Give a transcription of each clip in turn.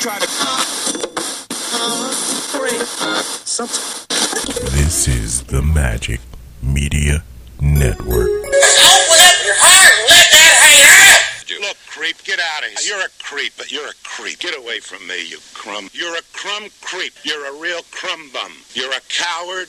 try to. Some. This is the Magic Media Network. Open up your heart and let that hang out. Look, creep, get out of here. You're a creep, but you're a creep. Get away from me, you crumb. You're a crumb creep. You're a real crumb bum. You're a coward.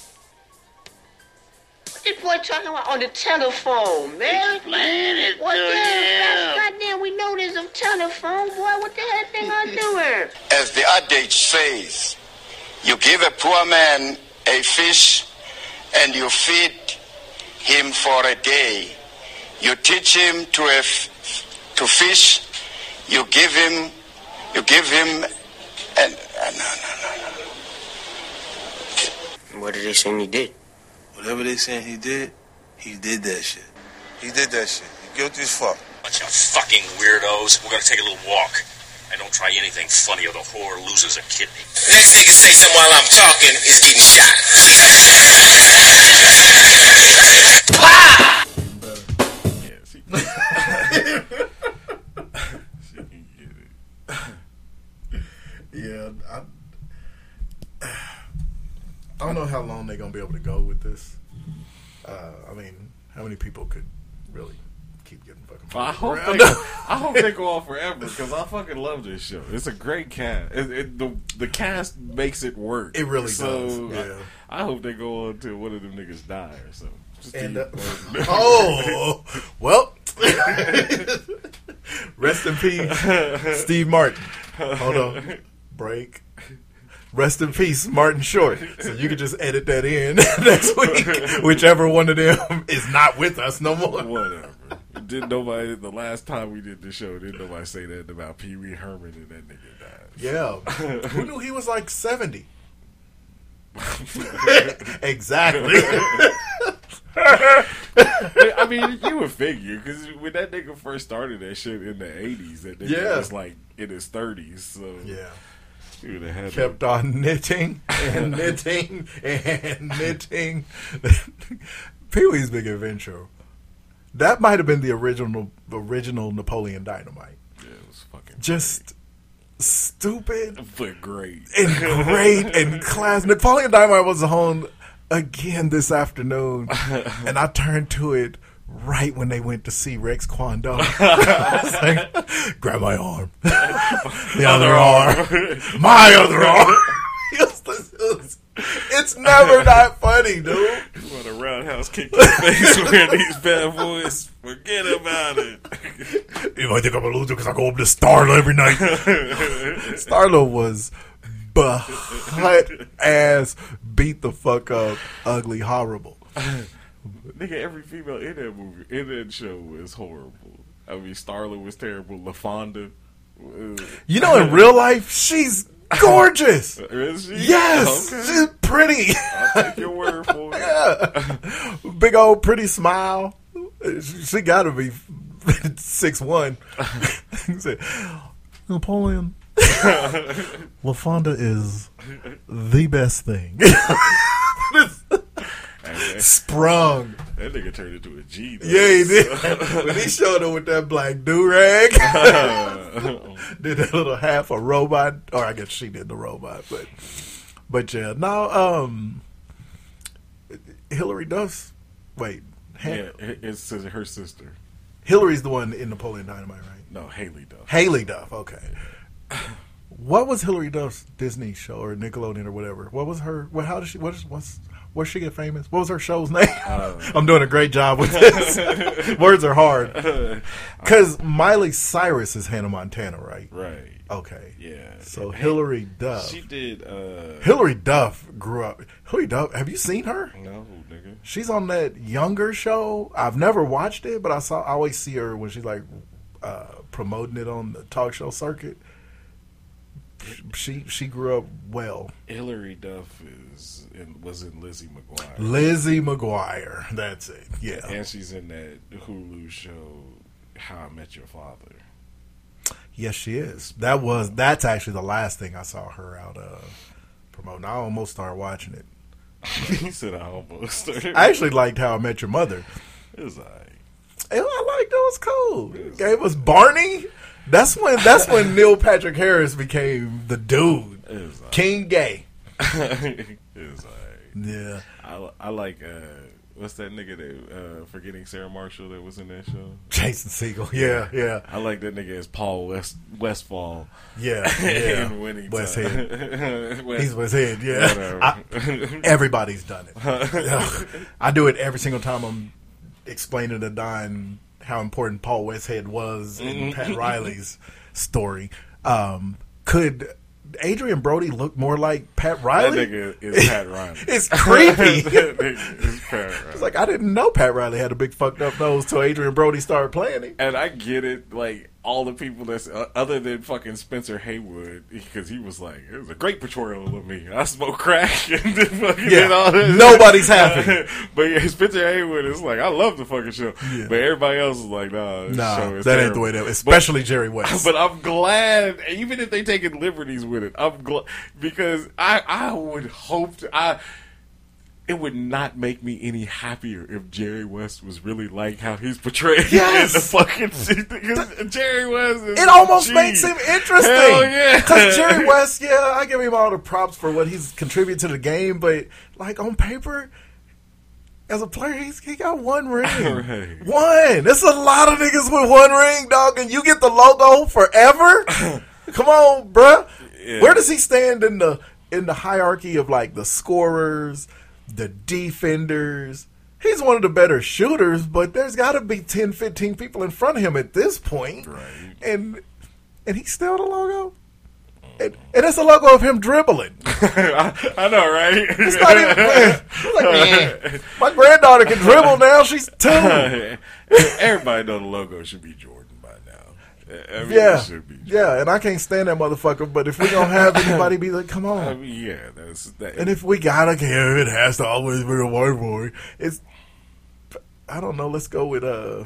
What this boy talking about on the telephone, man? Explain it What to the hell? him. Goddamn, we know there's a telephone, boy. What the hell thing I do here? As the adage says, you give a poor man a fish and you feed him for a day. You teach him to a f- to fish. You give him, you give him, and uh, no, no, no, no. What did they say he did? Whatever they saying he did, he did that shit. He did that shit. He guilty as fuck. Bunch of fucking weirdos. We're gonna take a little walk. I don't try anything funny or the whore loses a kidney. The next nigga say something while I'm talking is getting shot. I don't know how long they're gonna be able to go with this. Uh, I mean, how many people could really keep getting fucking? I hope around? they, I hope they go on forever because I fucking love this show. It's a great cast. It, it, the the cast makes it work. It really so, does, I- yeah. I, hope they go on till one of them niggas die or something. Just And, uh, oh, well, rest in peace, Steve Martin. Hold on, break. Rest in peace, Martin Short. So you can just edit that in next week, whichever one of them is not with us no more. Whatever. Didn't nobody the last time we did the show? Didn't nobody say that about Pee Wee Herman and that nigga died? Yeah, who knew he was like seventy? exactly. I mean, you would figure because when that nigga first started that shit in the eighties, that nigga Yeah. was like in his thirties. So yeah. He would have had kept on knitting and knitting and knitting. Pee Wee's Big Adventure. That might have been the original original Napoleon Dynamite. Yeah, it was fucking Just stupid but great. and great and class. Napoleon Dynamite was on again this afternoon, and I turned to it right when they went to see Rex Kwon Do. Like, Grab my arm, the other arm, my other arm. It was- it was- it's never that funny, dude. You want a roundhouse kick your face wearing these bad boys? Forget about it. If I think I'm a loser because I go up to Starla every night. Starla was butt ass, beat the fuck up, ugly, horrible. Nigga, every female in that movie, in that show was horrible. I mean, Starla was terrible. LaFawnduh. uh, You know, in real life, she's gorgeous. Is she? Yes, Okay. she's pretty. I'll take your word for it. Yeah. Big old pretty smile. She, she got to be six one. Napoleon. LaFawnduh is the best thing. Sprung. that, nigga turned into a G. Though. Yeah, he did. when he showed up with that black do rag, did that little half a robot, or I guess she did the robot, but but yeah. Now, um, Hilary Duff's wait, yeah, it's her sister. Hilary's the one in Napoleon Dynamite, right? No, Haylie Duff. Haylie Duff. Okay. What was Hilary Duff's Disney show or Nickelodeon or whatever? What was her? What? How did she? What is? What's? Where'd she get famous? What was her show's name? I'm doing a great job with this. Words are hard. Because Miley Cyrus is Hannah Montana, right? Right. Okay. Yeah. So Hilary Duff. She did. uh Hilary Duff grew up. Hilary Duff. Have you seen her? No, nigga. She's on that younger show. I've never watched it, but I saw. I always see her when she's like uh, promoting it on the talk show circuit. She she grew up well. Hilary Duff is in, was in Lizzie McGuire. Lizzie McGuire. That's it. Yeah. And she's in that Hulu show How I Met Your Father. Yes, she is. That was that's actually the last thing I saw her out of promoting. I almost started watching it. he said I almost. I actually liked How I Met Your Mother. It was alright. I liked it. It was cool. It gave us Barney. That's when that's when Neil Patrick Harris became the dude. It was. King Gay. it was alright. Yeah. I, I like uh, what's that nigga that uh, forgetting Sarah Marshall that was in that show? Jason Segel. Yeah, yeah. I like that nigga as Paul West Westfall. Yeah, yeah. in Winning West Head. West- He's West Head. Yeah. I- everybody's done it. I do it every single time I'm explaining to Don how important Paul Westhead was in Pat Riley's story. Um, could Adrien Brody look more like Pat Riley. that nigga is Pat Riley. it's creepy. that nigga is Pat Riley. It's like I didn't know Pat Riley had a big fucked up nose till Adrien Brody started playing it. And I get it, like all the people that's uh, other than fucking Spencer Haywood, because he was like, it was a great portrayal of me. I smoke crack and then fucking Yeah. did all this. Nobody's happy. but yeah, Spencer Haywood is like, I love the fucking show. Yeah. But everybody else is like, nah, Nah, show is that ain't the way that. But- Especially Jerry West. But I'm glad, even if they taking liberties with it, I'm glad because I I would hope to I. It would not make me any happier if Jerry West was really like how he's portrayed Yes! in the fucking. Because Jerry West, is It almost G. makes him interesting. Hell yeah, Because Jerry West, yeah, I give him all the props for what he's contributed to the game, but like on paper, as a player, he's, he got one ring. Right. One. That's a lot of niggas with one ring, dog, and you get the logo forever. Come on, bruh. Yeah. Where does he stand in the in the hierarchy of like the scorers, the defenders? He's one of the better shooters, but there's got to be 10, 15 people in front of him at this point. Right. And and he's still the logo. And, and it's a logo of him dribbling. I, I know, right? It's not even. Like, my granddaughter can dribble now. She's two. Everybody know the logo should be Jordan. I mean, Yeah, it should be. yeah, and I can't stand that motherfucker. But if we don't have anybody, be like, come I on. mean, yeah, that's that. And if we gotta care, it has to always be a white boy. It's, I don't know. Let's go with uh,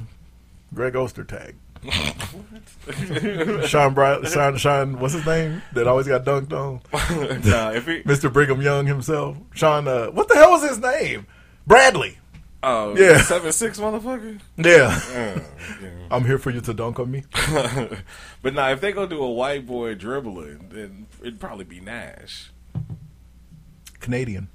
Greg Ostertag. Sean Bright, Sean, Sean, what's his name? That always got dunked on. nah, if he, Mr. Brigham Young himself. Sean, uh, what the hell was his name? Bradley. Oh Yeah. seven six motherfucker. Yeah. Uh, yeah. I'm here for you to dunk on me. but now, if they go do a white boy dribbling, then it'd probably be Nash. Canadian.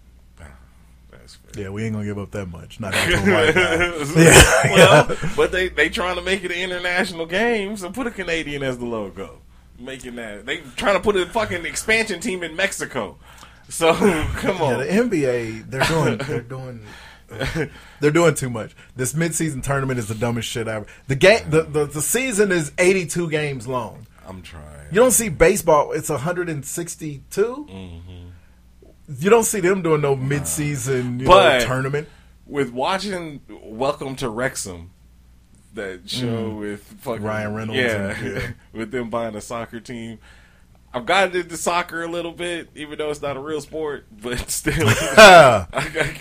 Yeah, we ain't gonna give up that much. Not a white guy. Yeah. well, but they they trying to make it an international game, so put a Canadian as the logo. Making that they trying to put a fucking expansion team in Mexico. So come Yeah, on, the NBA, they're doing, they're doing, they're doing too much. This midseason tournament is the dumbest shit ever. The game, the, the, the season is 82 games long. I'm trying. You don't see baseball; it's 162. You don't see them doing no midseason you But- know, tournament. with watching Welcome to Wrexham, that show with fucking Mm. Ryan Reynolds yeah, and- yeah. with them buying a soccer team. I've gotten into soccer a little bit, even though it's not a real sport, but still, I,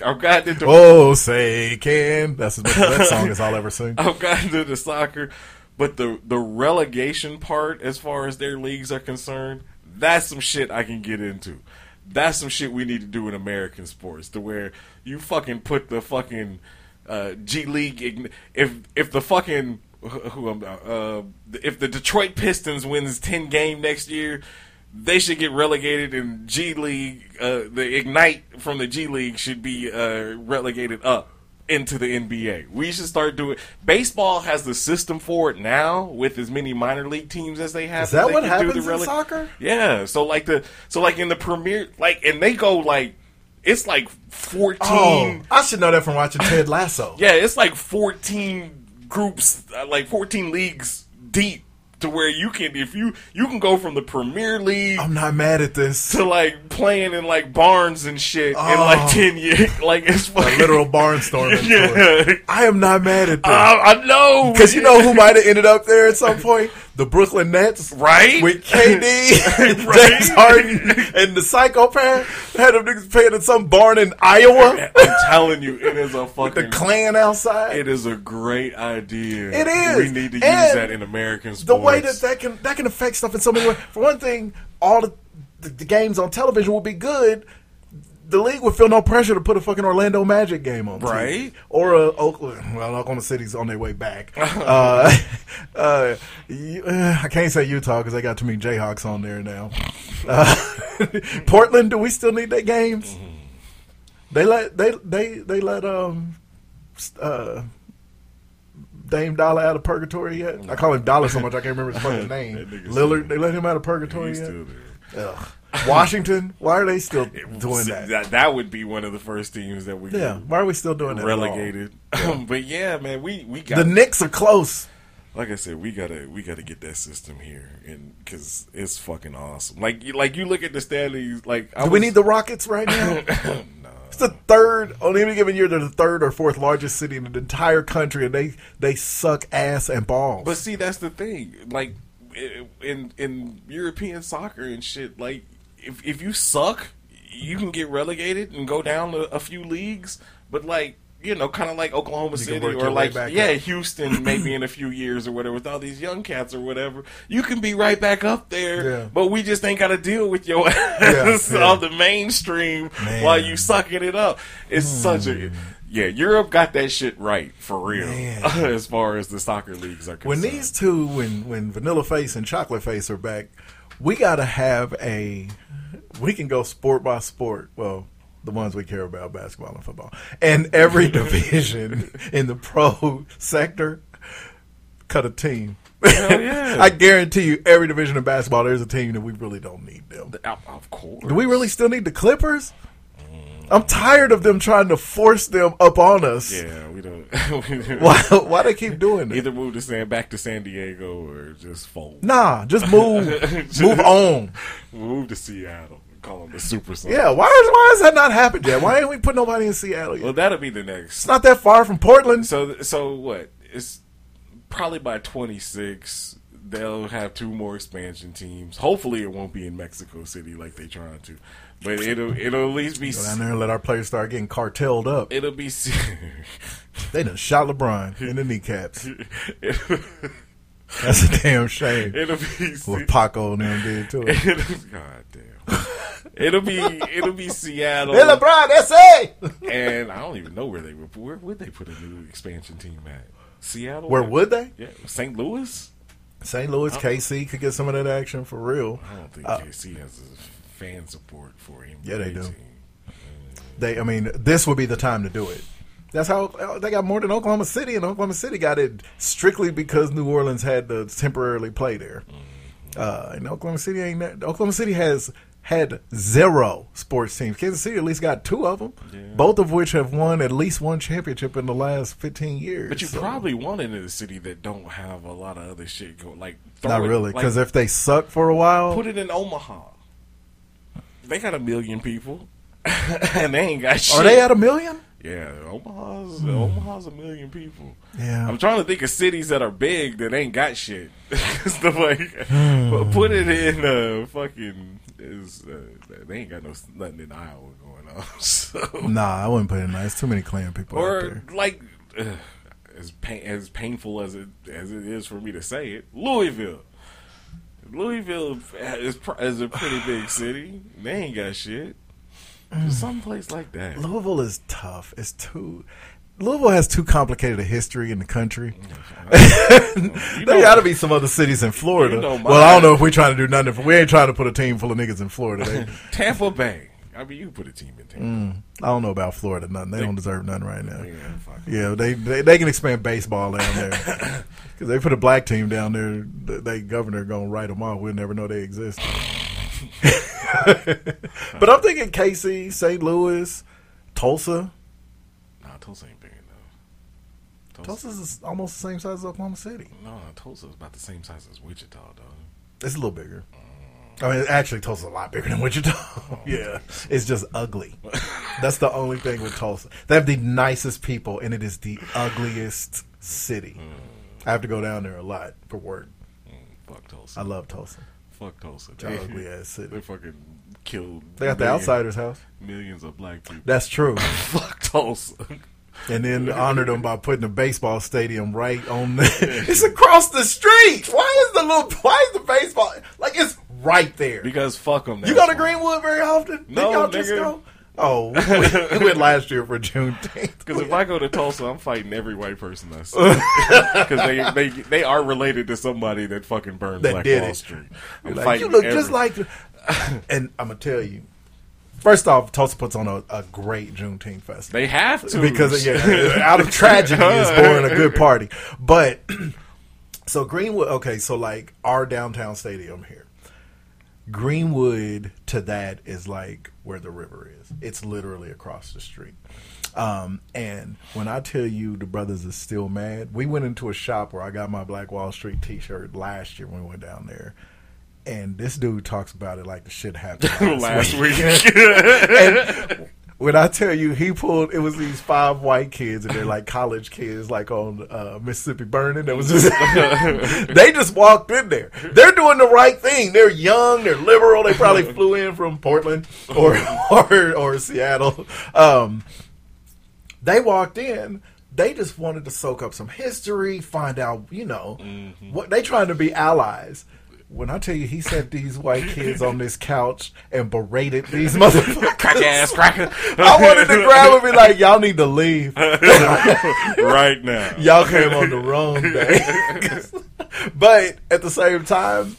I've gotten into Oh, say can that's that song as I'll ever sing. I've gotten into soccer, but the the relegation part, as far as their leagues are concerned, that's some shit I can get into. That's some shit we need to do in American sports, to where you fucking put the fucking uh, G League. If if the fucking who I'm uh, if the Detroit Pistons wins ten game next year. They should get relegated in G League. Uh, the Ignite from the G League should be uh, relegated up into the NBA. We should start doing. Baseball has the system for it now with as many minor league teams as they have. Is that they what do happens the in soccer? Yeah. So like the so like in the premier like and they go like It's like fourteen. Oh, I should know that from watching Ted Lasso. Yeah, it's like 14 groups, uh, like 14 leagues deep to where you can, if you, you can go from the Premier League I'm not mad at this. to like playing in like barns and shit in Oh. like 10 years. Like it's A fucking, literal barnstorming. Yeah. tour. I am not mad at that. I, I know. Because you know who might have ended up there at some point? The Brooklyn Nets. Right? With KD, Right. James Harden, and the psychopath had them niggas playing in some barn in Iowa. I'm telling you, it is a fucking The fucking. clan outside. It is a great idea. It is. We need to use And that in American sports. the way that that can that can affect stuff in so many ways. For one thing, all the, the, the games on television will be good. The league would feel no pressure to put a fucking Orlando Magic game on, TV. Right. Or a Oakland. Well, Oklahoma City's on their way back. uh, uh, you- uh, I can't say Utah because they got too many Jayhawks on there now. Uh, Portland, do we still need their games? Mm-hmm. They let they they they let um uh Dame Dollar out of purgatory yet? I call him Dollar so much I can't remember his fucking name. Lillard, they let him out of purgatory He's yet? Ugh. Washington, why are they still doing that? that? That would be one of the first teams that we Yeah, why are we still doing that? relegated. but yeah, man, we we got The Knicks are close. like I said, we gotta we gotta get that system here, and because it's fucking awesome. Like you like you look at the standings, like I Do we need the Rockets right now? It's the third on any given year. They're the third or fourth largest city in the entire country, and they they suck ass and balls. But see, that's the thing. Like in in European soccer and shit, like if if you suck, you can get relegated and go down a, a few leagues. But like you know, kind of like Oklahoma City or like yeah, up. Houston, maybe in a few years or whatever, with all these young cats or whatever, you can be right back up there. Yeah. But we just ain't got to deal with your ass yeah. on the mainstream Man. while you sucking it up. It's hmm. such a yeah. Europe got that shit right for real as far as the soccer leagues are concerned. when these two, when when Vanilla Face and Chocolate Face are back, we got to have a. We can go sport by sport. Well, the ones we care about, basketball and football, and every division in the pro sector, cut a team. Yeah. I guarantee you, every division of basketball, there's a team that we really don't need them. Of course. Do we really still need the Clippers? I'm tired of them trying to force them up on us. Yeah, we don't. we don't- Why? Why they keep doing it? Either move to San back to San Diego or just fold. Nah, just move, move on. Move to Seattle. and Call them the Super Sons. Yeah, why is why has that not happened yet? Why ain't we put nobody in Seattle yet? Well, that'll be the next. It's not that far from Portland. So, so what? It's probably by 26 they'll have two more expansion teams. Hopefully, it won't be in Mexico City like they're trying to, but it'll it'll at least be Go down there and let our players start getting cartelled up. it'll be They done shot LeBron in the kneecaps. That's a damn shame. it'll be What Paco and them did to it'll, God damn. It'll be it'll be Seattle. Hey, LeBron, that's it. and I don't even know where they would. Where would they put a new expansion team at? Seattle. Where would they? Yeah, St. Louis. St. Louis, KC could get some of that action for real. I don't think Uh, KC has a fan support for him. Yeah, they do. They, I mean, this would be the time to do it. That's how they got more than Oklahoma City, and Oklahoma City got it strictly because New Orleans had to temporarily play there. Uh, and Oklahoma City ain't that, Oklahoma City has had zero sports teams. Kansas City at least got two of them, both of which have won at least one championship in the last fifteen years. But you So- probably want it in a city that don't have a lot of other shit going. Like not it- really like, because if they suck for a while, put it in Omaha, they got a million people, and they ain't got shit. are they at a million? Yeah, Omaha's Omaha's a million people. Yeah. I'm trying to think of cities that are big that ain't got shit. Stuff like, but put it in uh, fucking is uh, they ain't got no nothing in Iowa going on. So Nah, I wouldn't put it in. It's too many Klan people out or there. like uh, as pain, as painful as it as it is for me to say it, Louisville. Louisville is is a pretty big city. They ain't got shit. Just some place like that. Louisville is tough. It's too. Louisville has too complicated a history in the country. there got to be some other cities in Florida. you know well, I don't know if we're trying to do nothing. For, we ain't trying to put a team full of niggas in Florida. Tampa Bay. I mean, you can put a team in Tampa. mm, I don't know about Florida. Nothing. They don't deserve nothing right now. Yeah. They they, they can expand baseball down there because they put a black team down there. th- They governor gonna write them off. We'll never know they exist. but I'm thinking KC, St. Louis, Tulsa. Nah, Tulsa ain't big enough. Tulsa. Tulsa's almost the same size as Oklahoma City. No, no, Tulsa's about the same size as Wichita, dog. It's a little bigger. I mean, actually, Tulsa's a lot bigger than Wichita. yeah, it's just ugly. That's the only thing with Tulsa. They have the nicest people, and it is the ugliest city. Mm. I have to go down there a lot for work. Mm, fuck Tulsa. I love Tulsa. Fuck Tulsa. It's an ugly ass city. They fucking killed. They got the outsider's house. Millions of black people. That's true. Fuck Tulsa. And then honored them by putting a baseball stadium right on the. it's across the street. Why is the little? Why is the baseball like it's right there? Because fuck them. You go to Greenwood very often? No, y'all just go? Oh, we, we went last year for Juneteenth. Because if I go to Tulsa, I'm fighting every white person I see. Because they, they they are related to somebody that fucking burned That Black did Wall it. Street. Like, you look every- just like. And I'm gonna tell you. First off, Tulsa puts on a, a great Juneteenth festival. They have to. because yeah, out of tragedy is born a good party. But so Greenwood, okay, so like our downtown stadium here, Greenwood to that is like where the river is. It's literally across the street. Um, and when I tell you the brothers are still mad, we went into a shop where I got my Black Wall Street T-shirt last year when we went down there. And this dude talks about it like the shit happened Last week. and when I tell you, he pulled it was these five white kids and they're like college kids, like on uh, Mississippi Burning. That was just they just walked in there. They're doing the right thing. They're young. They're liberal. They probably flew in from Portland or or, or Seattle. Um, they walked in. They just wanted to soak up some history, find out, you know, what they trying to be allies. When I tell you, he set these white kids on this couch and berated these motherfuckers. Crack ass cracker. I wanted to grab him and be like, y'all need to leave. right now. Y'all came on the wrong day. but at the same time,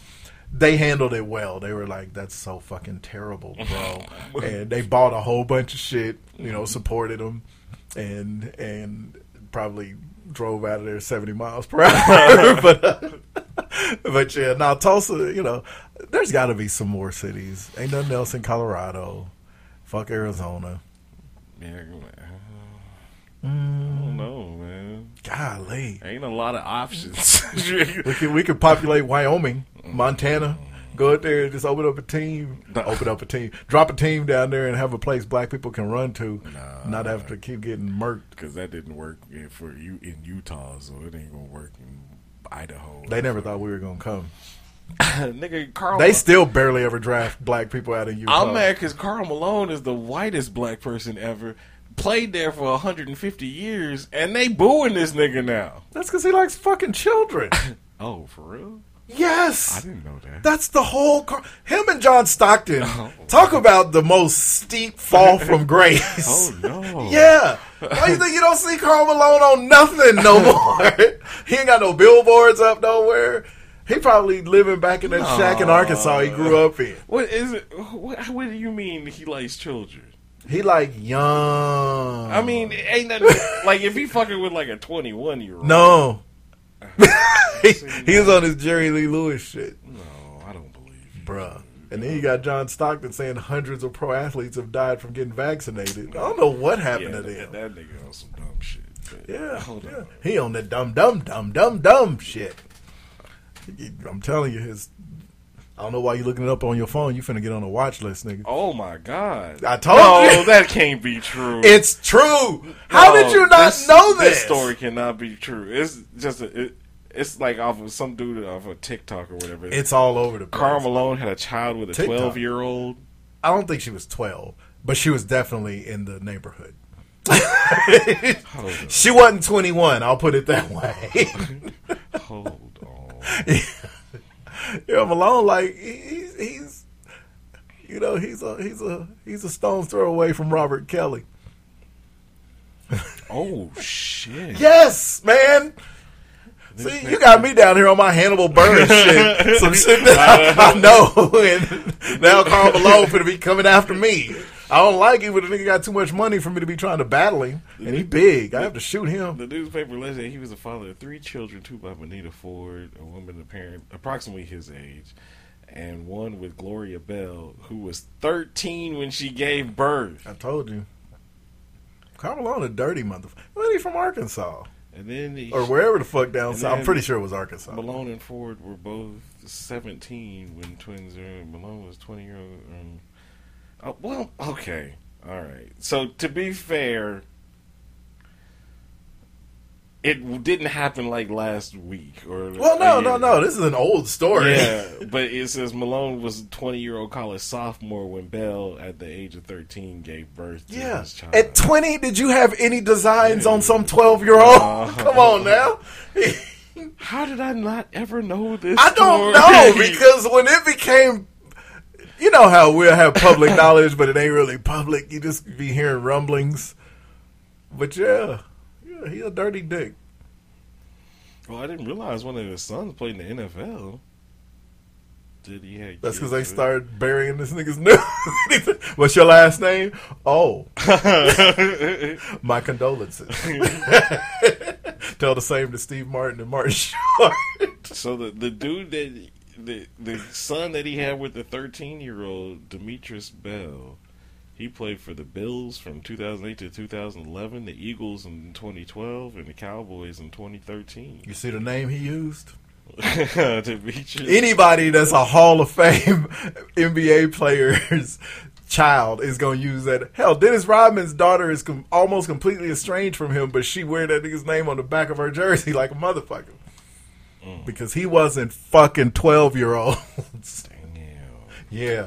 they handled it well. They were like, that's so fucking terrible, bro. and they bought a whole bunch of shit, you know, supported them and and probably drove out of there 70 miles per hour. but uh, but yeah, now Tulsa, you know, there's got to be some more cities. Ain't nothing else in Colorado. Fuck Arizona. Yeah, I don't know, man. Golly. Ain't a lot of options. we could we could populate Wyoming, Montana. Go out there and just open up a team. Open up a team. Drop a team down there and have a place black people can run to. not have to keep getting murked. Because that didn't work in- for you in Utah, so it ain't gonna work in Idaho. They never thought we were gonna come. Nigga, Karl. They still barely ever draft black people out of Utah. I'm mad because Karl Malone is the whitest black person ever. Played there for 150 years, and they booing this nigga now. That's because he likes fucking children. Oh, for real? Yes. I didn't know that. That's the whole. Car- Him and John Stockton oh. talk about the most steep fall from grace. Oh no! Yeah. Why you think you don't see Karl Malone on nothing no more? he ain't got no billboards up nowhere. He probably living back in that shack in Arkansas he grew up in. What is it? What, what do you mean he likes children? He like young. I mean, ain't nothing like if he fucking with like a 21 year old. no. he, he was on his Jerry Lee Lewis shit, no, I don't believe you. bruh. And then you got John Stockton saying hundreds of pro athletes have died from getting vaccinated. I don't know what happened Yeah, to that, them. that nigga on some dumb shit. Yeah, hold yeah. on. He on that dumb, dumb, dumb, dumb, dumb shit. I'm telling you, his. I don't know why you're looking it up on your phone. You finna get on a watch list, nigga. Oh my god! I told no, you. that can't be true. It's true. How No, did you not know this? This story cannot be true. It's just a, it, it's like off of some dude off of TikTok or whatever. It's all over the place. Karl Malone had a child with a TikTok. 12 year old. I don't think she was 12, but she was definitely in the neighborhood. She wasn't 21. I'll put it that way. Hold on. yeah, Malone, like he's, he's, you know, he's a he's a he's a stone's throw away from Robert Kelly. Oh shit! Yes, man. See, you got me down here on my Hannibal Buress shit. Some shit that I, I know. And now Karl Malone finna be coming after me. I don't like it, but the nigga got too much money for me to be trying to battle him. And he big. I have to shoot him. The newspaper alleged that he was the father of three children, two by Bonita Ford, a woman, a parent, approximately his age, and one with Gloria Bell, who was 13 when she gave birth. I told you. Karl Malone a dirty motherfucker. Wasn't he from Arkansas? And then he, Or wherever the fuck down south. I'm pretty sure it was Arkansas. Malone and Ford were both 17 when twins are. Malone was 20 year old. Um, oh, well, okay, all right. So to be fair, it didn't happen like last week or. Well, no, no, no. This is an old story. Yeah, but it says Malone was a 20 year old college sophomore when Bell, at the age of 13, gave birth to Yeah. his child. At 20, did you have any designs on some 12 year old? Uh-huh. Come on now. How did I not ever know this? I don't story? know because when it became, you know how we'll have public knowledge, but it ain't really public. You just be hearing rumblings. But yeah, yeah, he a dirty dick. Well, I didn't realize one of his sons played in the NFL. Did he have? That's because they started burying this nigga's news. What's your last name? Oh, my condolences. Tell the same to Steve Martin and Martin Short. So the the dude that the the son that he had with the 13 year old Demetrius Bell, he played for the Bills from 2008 to 2011, the Eagles in 2012, and the Cowboys in 2013. You see the name he used? Demetrius. Anybody that's a Hall of Fame NBA player's child is going to use that. Hell, Dennis Rodman's daughter is com- almost completely estranged from him, but she wear that nigga's name on the back of her jersey like a motherfucker. Mm. Because he wasn't fucking 12 year olds. Damn. Yeah.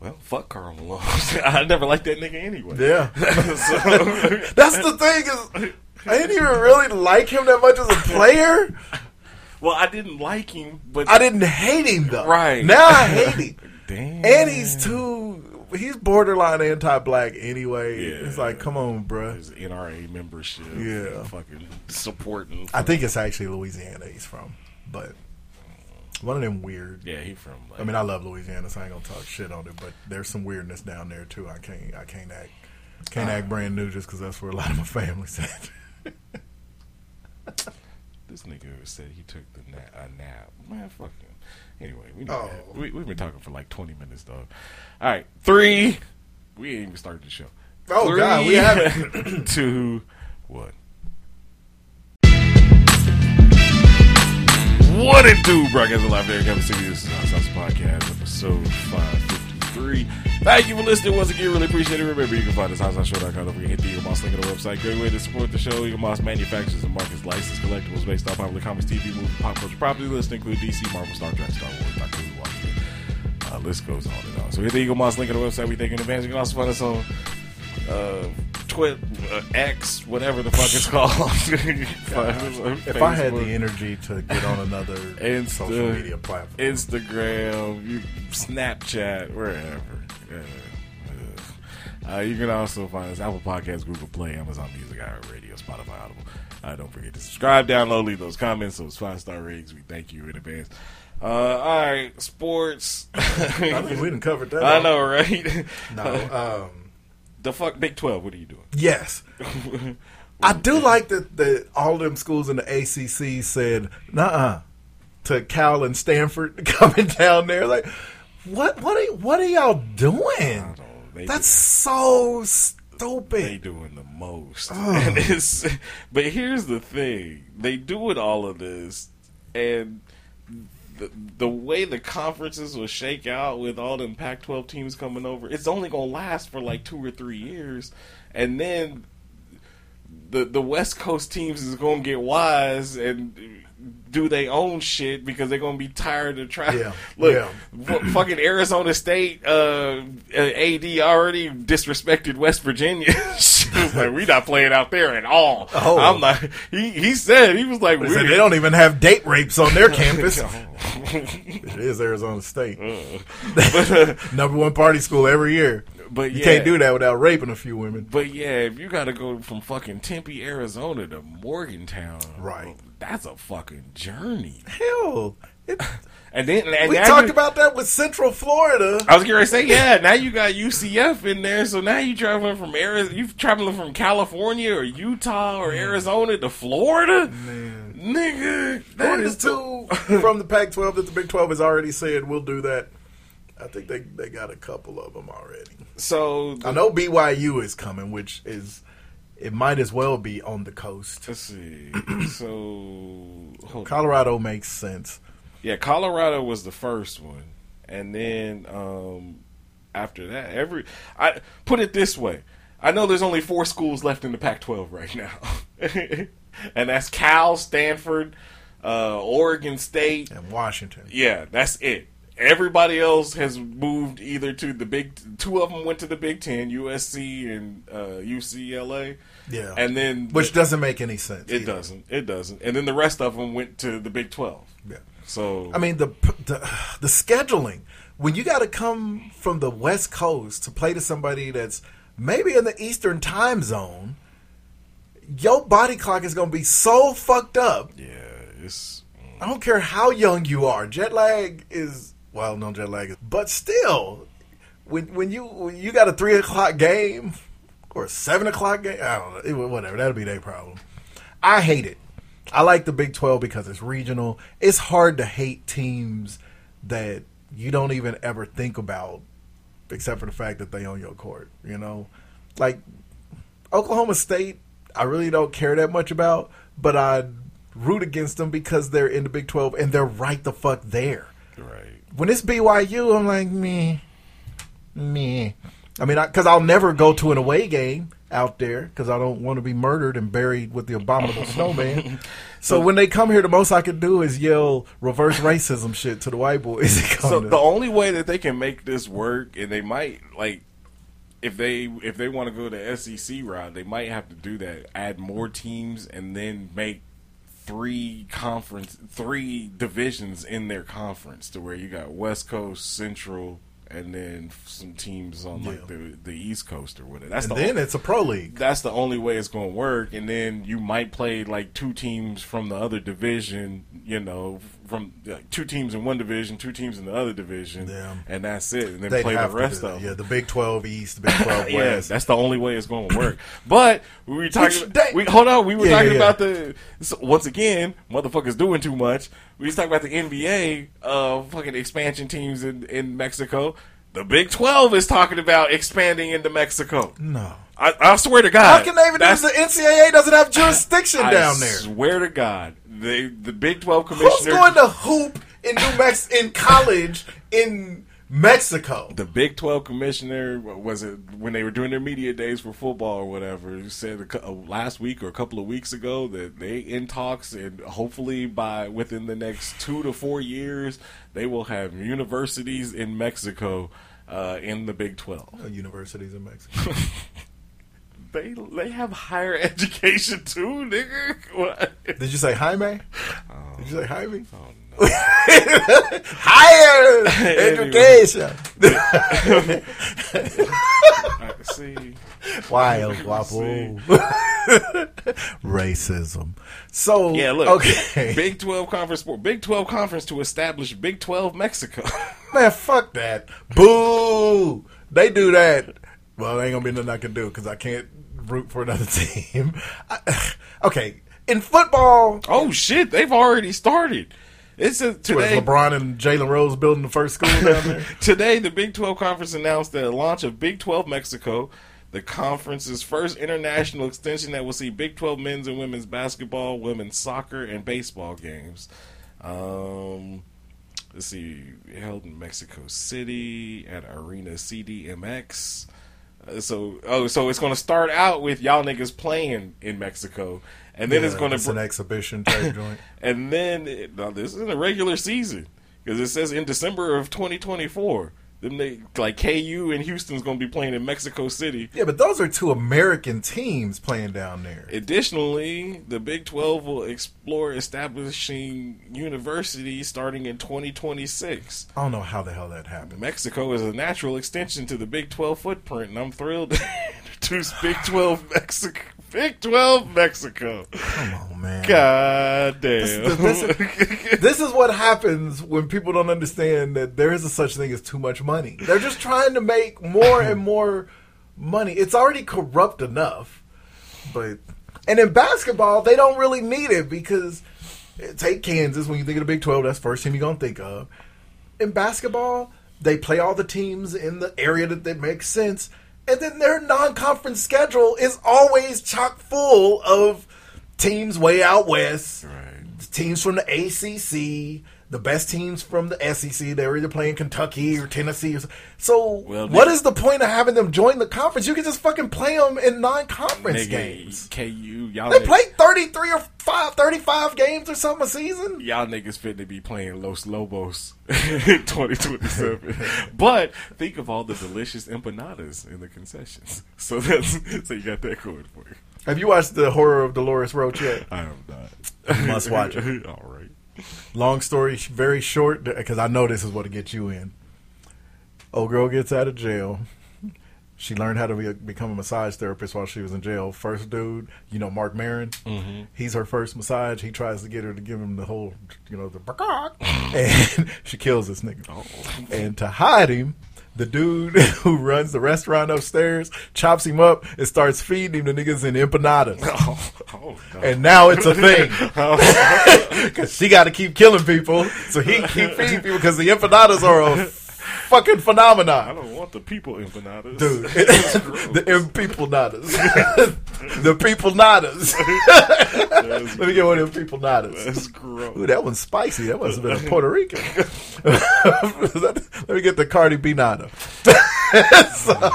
Well, fuck Karl Malone. I never liked that nigga anyway. Yeah. So- That's the thing is, I didn't even really like him that much as a player. Well, I didn't like him, but I didn't hate him though. Right. Now I hate him. Damn. And he's too. He's borderline anti-black anyway. Yeah. It's like, come on, bruh. his NRA membership. Yeah. fucking supporting. I think it's actually Louisiana he's from, but one of them weird. Yeah, he from. Like, I mean, I love Louisiana, so I ain't gonna talk shit on it. But there's some weirdness down there too. I can't. I can't act. Can't act uh. brand new just because that's where a lot of my family's at. This nigga said he took the na- a nap. Man, fuck him. Anyway, we, Oh. we we've been talking for like twenty minutes, though. All right, three. We ain't even started the show. Oh, Three, God, we haven't. two, one. What it do, broadcast live there, Kevin City. This is our Sauce Podcast, episode five fifty three. Thank you for listening once again. Really appreciate it. Remember, you can find us outside Don't forget hit the Eaglemoss link on the website. Great way to support the show. Eaglemoss manufactures and markets licensed collectibles based off popular comics, TV, movie, pop culture property list, include DC, Marvel, Star Trek, Star Wars, Doctor Who, Watchmen. Uh, list goes on and on. So hit the Eaglemoss link on the website. We thank you in advance. You can also find us on uh, Twit, uh, X, whatever the fuck it's called. If I had the energy to get on another Insta, social media platform, Instagram, you, Snapchat, wherever. Yeah. Uh, you can also find us Apple Podcasts, Google Play, Amazon Music, Radio, Spotify, Audible. Uh, don't forget to subscribe, download, leave those comments, those five star ratings. We thank you in advance. Uh, all right, sports. I think we didn't cover that. I know, right? No, um, the fuck Big Twelve. What are you doing? Yes. I do like that, that all of them schools in the ACC said, nah, to Cal and Stanford coming down there. Like, what, what, are, what are y'all doing? That's so stupid. They doing the most. And it's, but here's the thing: they doing all of this, and the the way the conferences will shake out with all them Pac-12 teams coming over, it's only gonna last for like two or three years, and then the the West Coast teams is gonna get wise and do their own shit because they're gonna be tired of trying. Yeah, Look, yeah. fu- fucking Arizona State uh, uh, AD already disrespected West Virginia. like, "We not playing out there at all." Oh. I'm like, he he said he was like, They said they don't even have date rapes on their campus. it is Arizona State. Number one party school every year. But you yeah. can't do that without raping a few women. But yeah, if you got to go from fucking Tempe, Arizona to Morgantown, Right. That's a fucking journey. Hell, it, And then and we talked you- about that with Central Florida. I was going to say, yeah. Now you got UCF in there, so now you traveling from Arizona, you traveling from California or Utah or Arizona to Florida. Man. nigga, that is two from the Pac-12 that the Big 12 has already said we'll do that? I think they they got a couple of them already. So I know BYU is coming, which is it might as well be on the coast. Let's see. so hold on. Colorado makes sense. Yeah, Colorado was the first one, and then um, after that, every I put it this way: I know there's only four schools left in the Pac-12 right now, and that's Cal, Stanford, uh, Oregon State, and Washington. Yeah, that's it. Everybody else has moved either to the big. Two of them went to the Big Ten, USC and uh, UCLA. Yeah, and then which doesn't make any sense. It doesn't. It doesn't. And then the rest of them went to the Big Twelve. Yeah. So I mean the the, the scheduling when you got to come from the West Coast to play to somebody that's maybe in the Eastern time zone, your body clock is going to be so fucked up. Yeah, it's. I don't care how young you are. Jet lag is well, no jet lag, but still, when when you when you got a three o'clock game or a seven o'clock game, I don't know, whatever. That'll be their problem. I hate it. I like the Big 12 because it's regional. It's hard to hate teams that you don't even ever think about except for the fact that they own your court, you know? Like Oklahoma State, I really don't care that much about, but I root against them because they're in the Big 12 and they're right the fuck there. Right. When it's BYU, I'm like, me, me. I mean, because I'll never go to an away game out there because I don't want to be murdered and buried with the abominable snowman. So when they come here, the most I can do is yell reverse racism shit to the white boys. So the only way that they can make this work, and they might like, if they if they want to go to the SEC route, they might have to do that. Add more teams, and then make three conference, three divisions in their conference, to where you got West Coast, Central, and then some teams on like Yeah. the the East Coast or whatever. That's and the then o- it's a pro league. that's the only way it's going to work. And then you might play like two teams from the other division, you know, from like, two teams in one division, two teams in the other division, Yeah. and that's it. And then They'd play the rest of them. Yeah, the Big 12 East, the Big 12 yeah, West. that's the only way it's going to work. But we were talking. Which they- we hold on. We were Yeah, talking yeah, about the so once again, motherfuckers doing too much. We was talking about the NBA, uh, fucking expansion teams in in Mexico. The Big Twelve is talking about expanding into Mexico. No. I, I swear to God. How can they even do The NCAA doesn't have jurisdiction I down there. swear to God, they, the Big Twelve commissioner. Who's going to hoop in New Mex in college in Mexico? the Big Twelve commissioner, was it when they were doing their media days for football or whatever? Said a, last week or a couple of weeks ago that they in talks and hopefully by within the next two to four years they will have universities in Mexico uh, in the Big Twelve. Uh, Universities in Mexico. They they have higher education too, nigga. What? Did you say Jaime? Did you say Jaime? Oh, Higher education. I see. Why, El Guapo? Racism. So, Yeah, look. okay. Big 12 conference sport. Big 12 conference to establish Big 12 Mexico. Man, fuck that. Boo! They do that. Well, there ain't gonna be nothing I can do because I can't root for another team. I, okay, in football, oh shit, they've already started. It's a, was today. LeBron and Jalen Rose building the first school down there. Today, the Big 12 Conference announced the launch of Big 12 Mexico, the conference's first international extension that will see Big 12 men's and women's basketball, women's soccer, and baseball games. Um, let's see, held in Mexico City at Arena CDMX. So, oh, so it's going to start out with y'all niggas playing in Mexico, and then it's Yeah, going it's to an exhibition type joint. and then it, now this is in a regular season because it says in December of 2024. Then they like KU and Houston's going to be playing in Mexico City. Yeah, but those are two American teams playing down there. Additionally, the Big 12 will explore establishing universities starting in 2026. I don't know how the hell that happened. Mexico is a natural extension to the Big 12 footprint, and I'm thrilled to Big 12 Mexico. Big 12 Mexico. Come on, man. God damn. This, this, is, this is what happens when people don't understand that there is a such thing as too much money. They're just trying to make more and more money. It's already corrupt enough, but and in basketball they don't really need it because Take Kansas when you think of the Big Twelve. That's the first team you're gonna think of. In basketball, they play all the teams in the area that, that makes sense, and then their non-conference schedule is always chock full of teams way out west, teams from the ACC, the best teams from the SEC. They're either playing Kentucky or Tennessee. Or, so, Well, what is the point of having them join the conference? You can just fucking play them in non-conference Nigga, games. KU, y'all They niggas- play 33 or 5, 35 games or something a season. y'all niggas fit to be playing Los Lobos in 2027. but think of all the delicious empanadas in the concessions. So that's so you got that going for you. Have you watched the horror of Dolores Roach yet? I am not. You must watch it. all. Long story, very short, because I know this is what to get you in. Old girl gets out of jail. She learned how to be, become a massage therapist while she was in jail. First dude, you know, Marc Maron. Mhm. He's her first massage. He tries to get her to give him the whole, you know, the and she kills this nigga. And to hide him, the dude who runs the restaurant upstairs chops him up and starts feeding him the niggas in empanadas. Oh, oh, no. And now it's a thing. Oh. Because she got to keep killing people, so he keep feeding people because the empanadas are a fucking phenomenon. I don't want the people empanadas. Dude, the M people nadas. the people nadas. Let me get one of them people nadas. That's gross. Ooh, that one's spicy. That must have been a Puerto Rican. Let me get the Cardi B nada. So-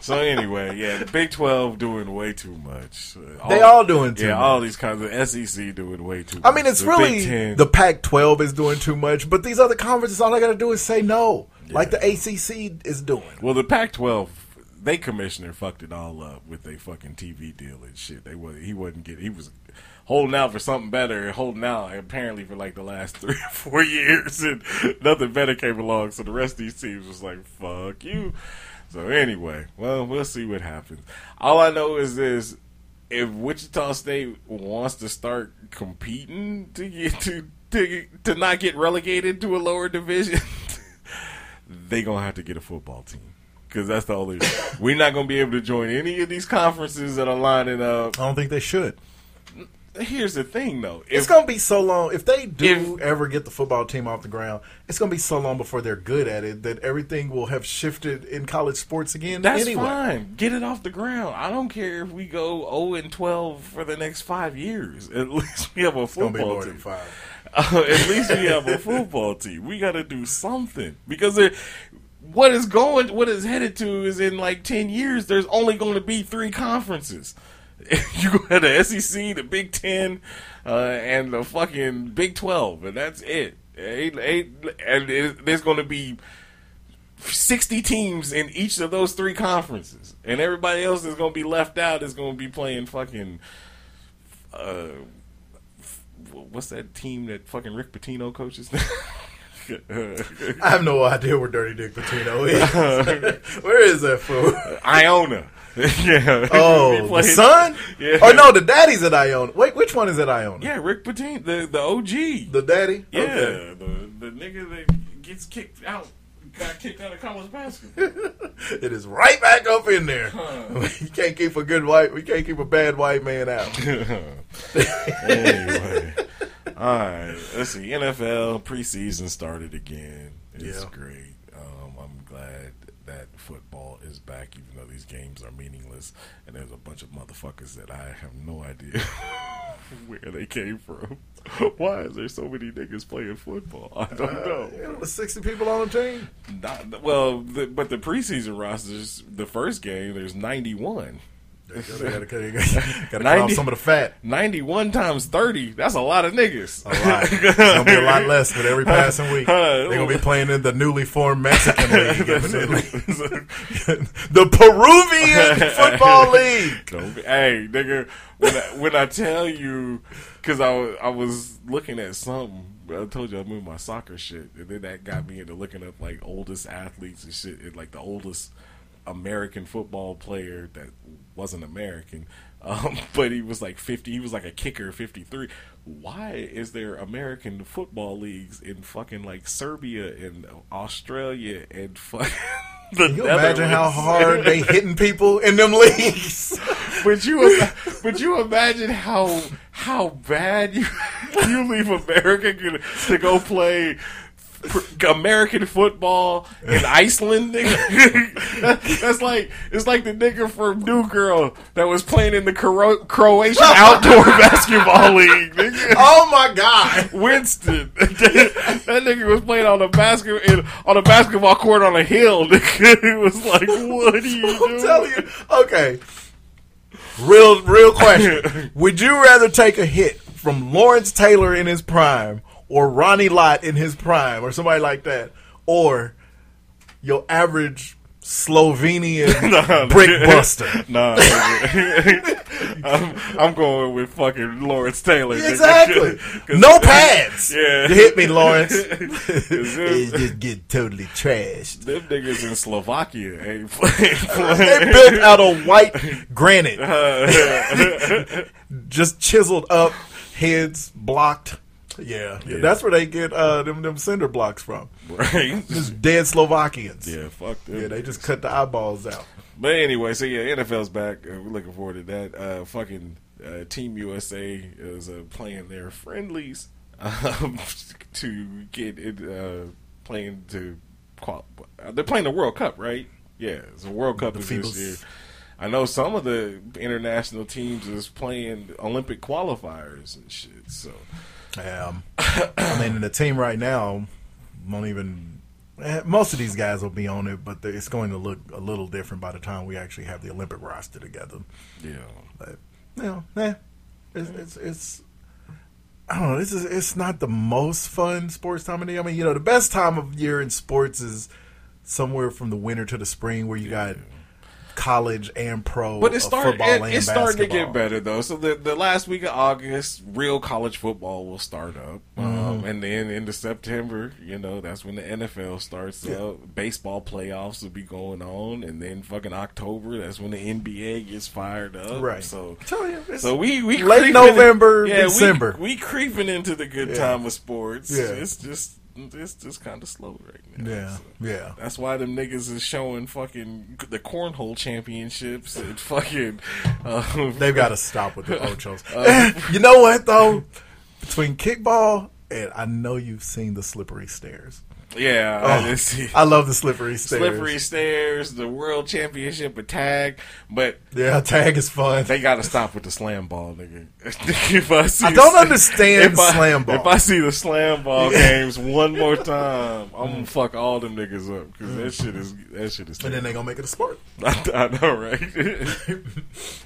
So anyway, yeah, the Big Twelve doing way too much. Uh, They all doing too Yeah, much. all these kinds of SEC doing way too. Much. I much. mean, it's The really the Pac-12 is doing too much, but these other conferences, all I got to do is say no, like the ACC is doing. well, the Pac-12, they commissioner fucked it all up with their fucking TV deal and shit. They was he wasn't getting. He was holding out for something better, holding out apparently for like the last three or four years, and nothing better came along. So the rest of these teams was like, "Fuck you." So anyway, well, we'll see what happens. All I know is this: if Wichita State wants to start competing to get to to, to not get relegated to a lower division, they gonna have to get a football team because that's the only. we're not gonna be able to join any of these conferences that are lining up. I don't think they should. Here's the thing, though: It's going to be so long if they do ever get the football team off the ground. It's going to be so long before they're good at it that everything will have shifted in college sports again. That's anyway. fine. Get it off the ground. I don't care if we go 0 and 12 for the next five years. At least we have a gonna be football team. Uh, at least we have a football team. We got to do something because what is going, what is headed to is in like 10 years, there's only going to be three conferences. you go to the SEC, the Big Ten, uh, and the fucking Big 12, and that's it. Ain't- ain't- and it, there's going to be 60 teams in each of those three conferences, and everybody else is going to be left out. Is going to be playing fucking. Uh, what's that team that fucking Rick Pitino coaches? I have no idea where Dirty Dick Pitino is. where is that fool? Iona. yeah. Oh, the son? Yeah. Oh no, the daddy's at Iona. Wait, which one is at Iona? Yeah, Rick Pitino, the the OG. The daddy? Yeah, Okay. the the nigga that gets kicked out, got kicked out of college basketball. It is right back up in there. you can't keep a good white. We can't keep a bad white man out. anyway, all right. Let's see. NFL preseason started again. It's Yeah. great. Um, I'm glad football is back, even though these games are meaningless. And there's a bunch of motherfuckers that I have no idea where they came from. Why is there so many niggas playing football? I don't uh, know. Yeah, there's sixty people on the team. Not, well, the, but the preseason rosters, the first game, there's 91. They gotta, gotta, gotta, gotta cut off some of the fat. 91 times 30, that's a lot of niggas. A lot. It's gonna be a lot less with every passing week. They're gonna be playing in the newly formed Mexican league, the Peruvian football league. Don't be- hey, nigga, when I, when I tell you, because I, I was looking at something, I told you I moved my soccer shit, and then that got me into looking up like oldest athletes and shit, and like the oldest American football player that wasn't American, um, but he was like 50, he was like a kicker, 53. Why is there American football leagues in fucking like Serbia and Australia and fucking. the Can you imagine how hard they hitting people in them leagues? But you, but you imagine how how bad you you leave America to- go play American football in Iceland, nigga. That's like it's like the nigga from New Girl that was playing in the Cro- Croatian outdoor basketball league. Nigga. Oh my god! Winston, that nigga was playing on a basket in, on a basketball court on a hill. Nigga, it was like, what are you doing? I'm telling you. Okay. Real, real question. Would you rather take a hit from Lawrence Taylor in his prime, or Ronnie Lott in his prime, or somebody like that, or your average Slovenian Nah, brick buster? Nah. I'm, I'm going with fucking Lawrence Taylor. Exactly. No pads. Yeah. You hit me, Lawrence. It just get totally trashed. Them niggas in Slovakia ain't playing. They built out of white granite, just chiseled up, heads blocked. Yeah, Yeah. that's where they get uh, them them cinder blocks from. right? Just dead Slovakians. Yeah, fuck them. Yeah, they just cut the eyeballs out. But anyway, so yeah, NFL's back. Uh, we're looking forward to that. Uh, fucking uh, Team USA is uh, playing their friendlies um, to get it uh, playing to. Qual- they're playing the World Cup, right? Yeah, it's a World Cup The is this year. I know some of the international teams is playing Olympic qualifiers and shit. So Um, I mean, in the team right now won't even. eh, Most of these guys will be on it, but it's going to look a little different by the time we actually have the Olympic roster together. yeah, But you know, eh, it's, it's it's I don't know. This is it's not the most fun sports time of the year. I mean, you know, the best time of year in sports is somewhere from the winter to the spring, where you got college and pro, But it started, It, it's starting to get better though. So the the last week of August, real college football will start up, Mm-hmm. um, and then into September, you know, that's when the NFL starts up. Baseball playoffs will be going on, and then fucking October, that's when the NBA gets fired up. Right. So. Tell you, So we we late creeping- November, yeah, we- December. We, creeping into the good Yeah. time of sports. Yeah. It's just it's just kind of slow right now. yeah, So- yeah. that's why them niggas is showing fucking the cornhole championships and fucking. Uh, They've got to stop with the ochos. you know what though? Between kickball and I know you've seen the slippery stairs. Yeah, Oh, I. I love the slippery stairs. Slippery stairs, the world championship attack, but Yeah, tag is fun. they got to stop with the slam ball, nigga. if I, see I don't understand if I- slam ball. If I see the slam ball games one more time, I'm gonna fuck all them niggas up because that shit is that shit is. and then they gonna make it a sport. I, I know, right?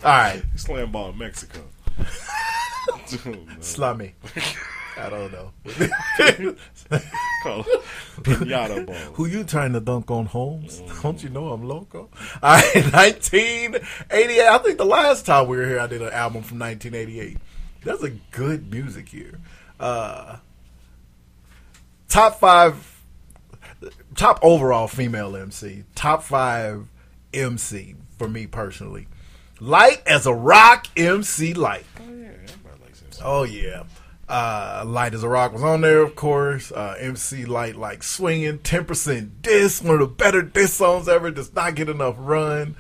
All right, slam ball in Mexico. Dude, oh, no. slummy. I don't know. Call pinata ball. Who you trying to dunk on, Holmes? Don't you know I'm loco? All right, 1988. I think the last time we were here, I did an album from 1988. That's a good music year. Uh, top five, top overall female MC. Top five MC for me personally. Lyte as a rock, MC Lyte. Oh yeah, everybody likes it. Oh yeah. Uh, Lyte as a Rock was on there, of course. Uh, MC Lyte like swinging, ten percent diss, one of the better diss songs ever. Does not get enough run,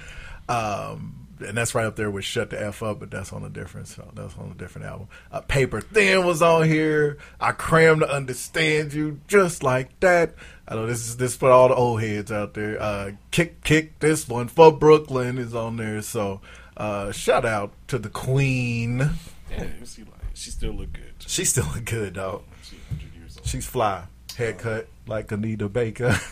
um, and that's right up there with Shut the F Up, but that's on a different song. That's on a different album. Uh, Paper Thin was on here. I cram to understand you just like that. I know this is this for all the old heads out there. Uh, kick kick this one for Brooklyn is on there. So uh, shout out to the Queen. See, like she still look good. She still look good, dog. She's 100 years old. She's fly. Haircut like Anita Baker.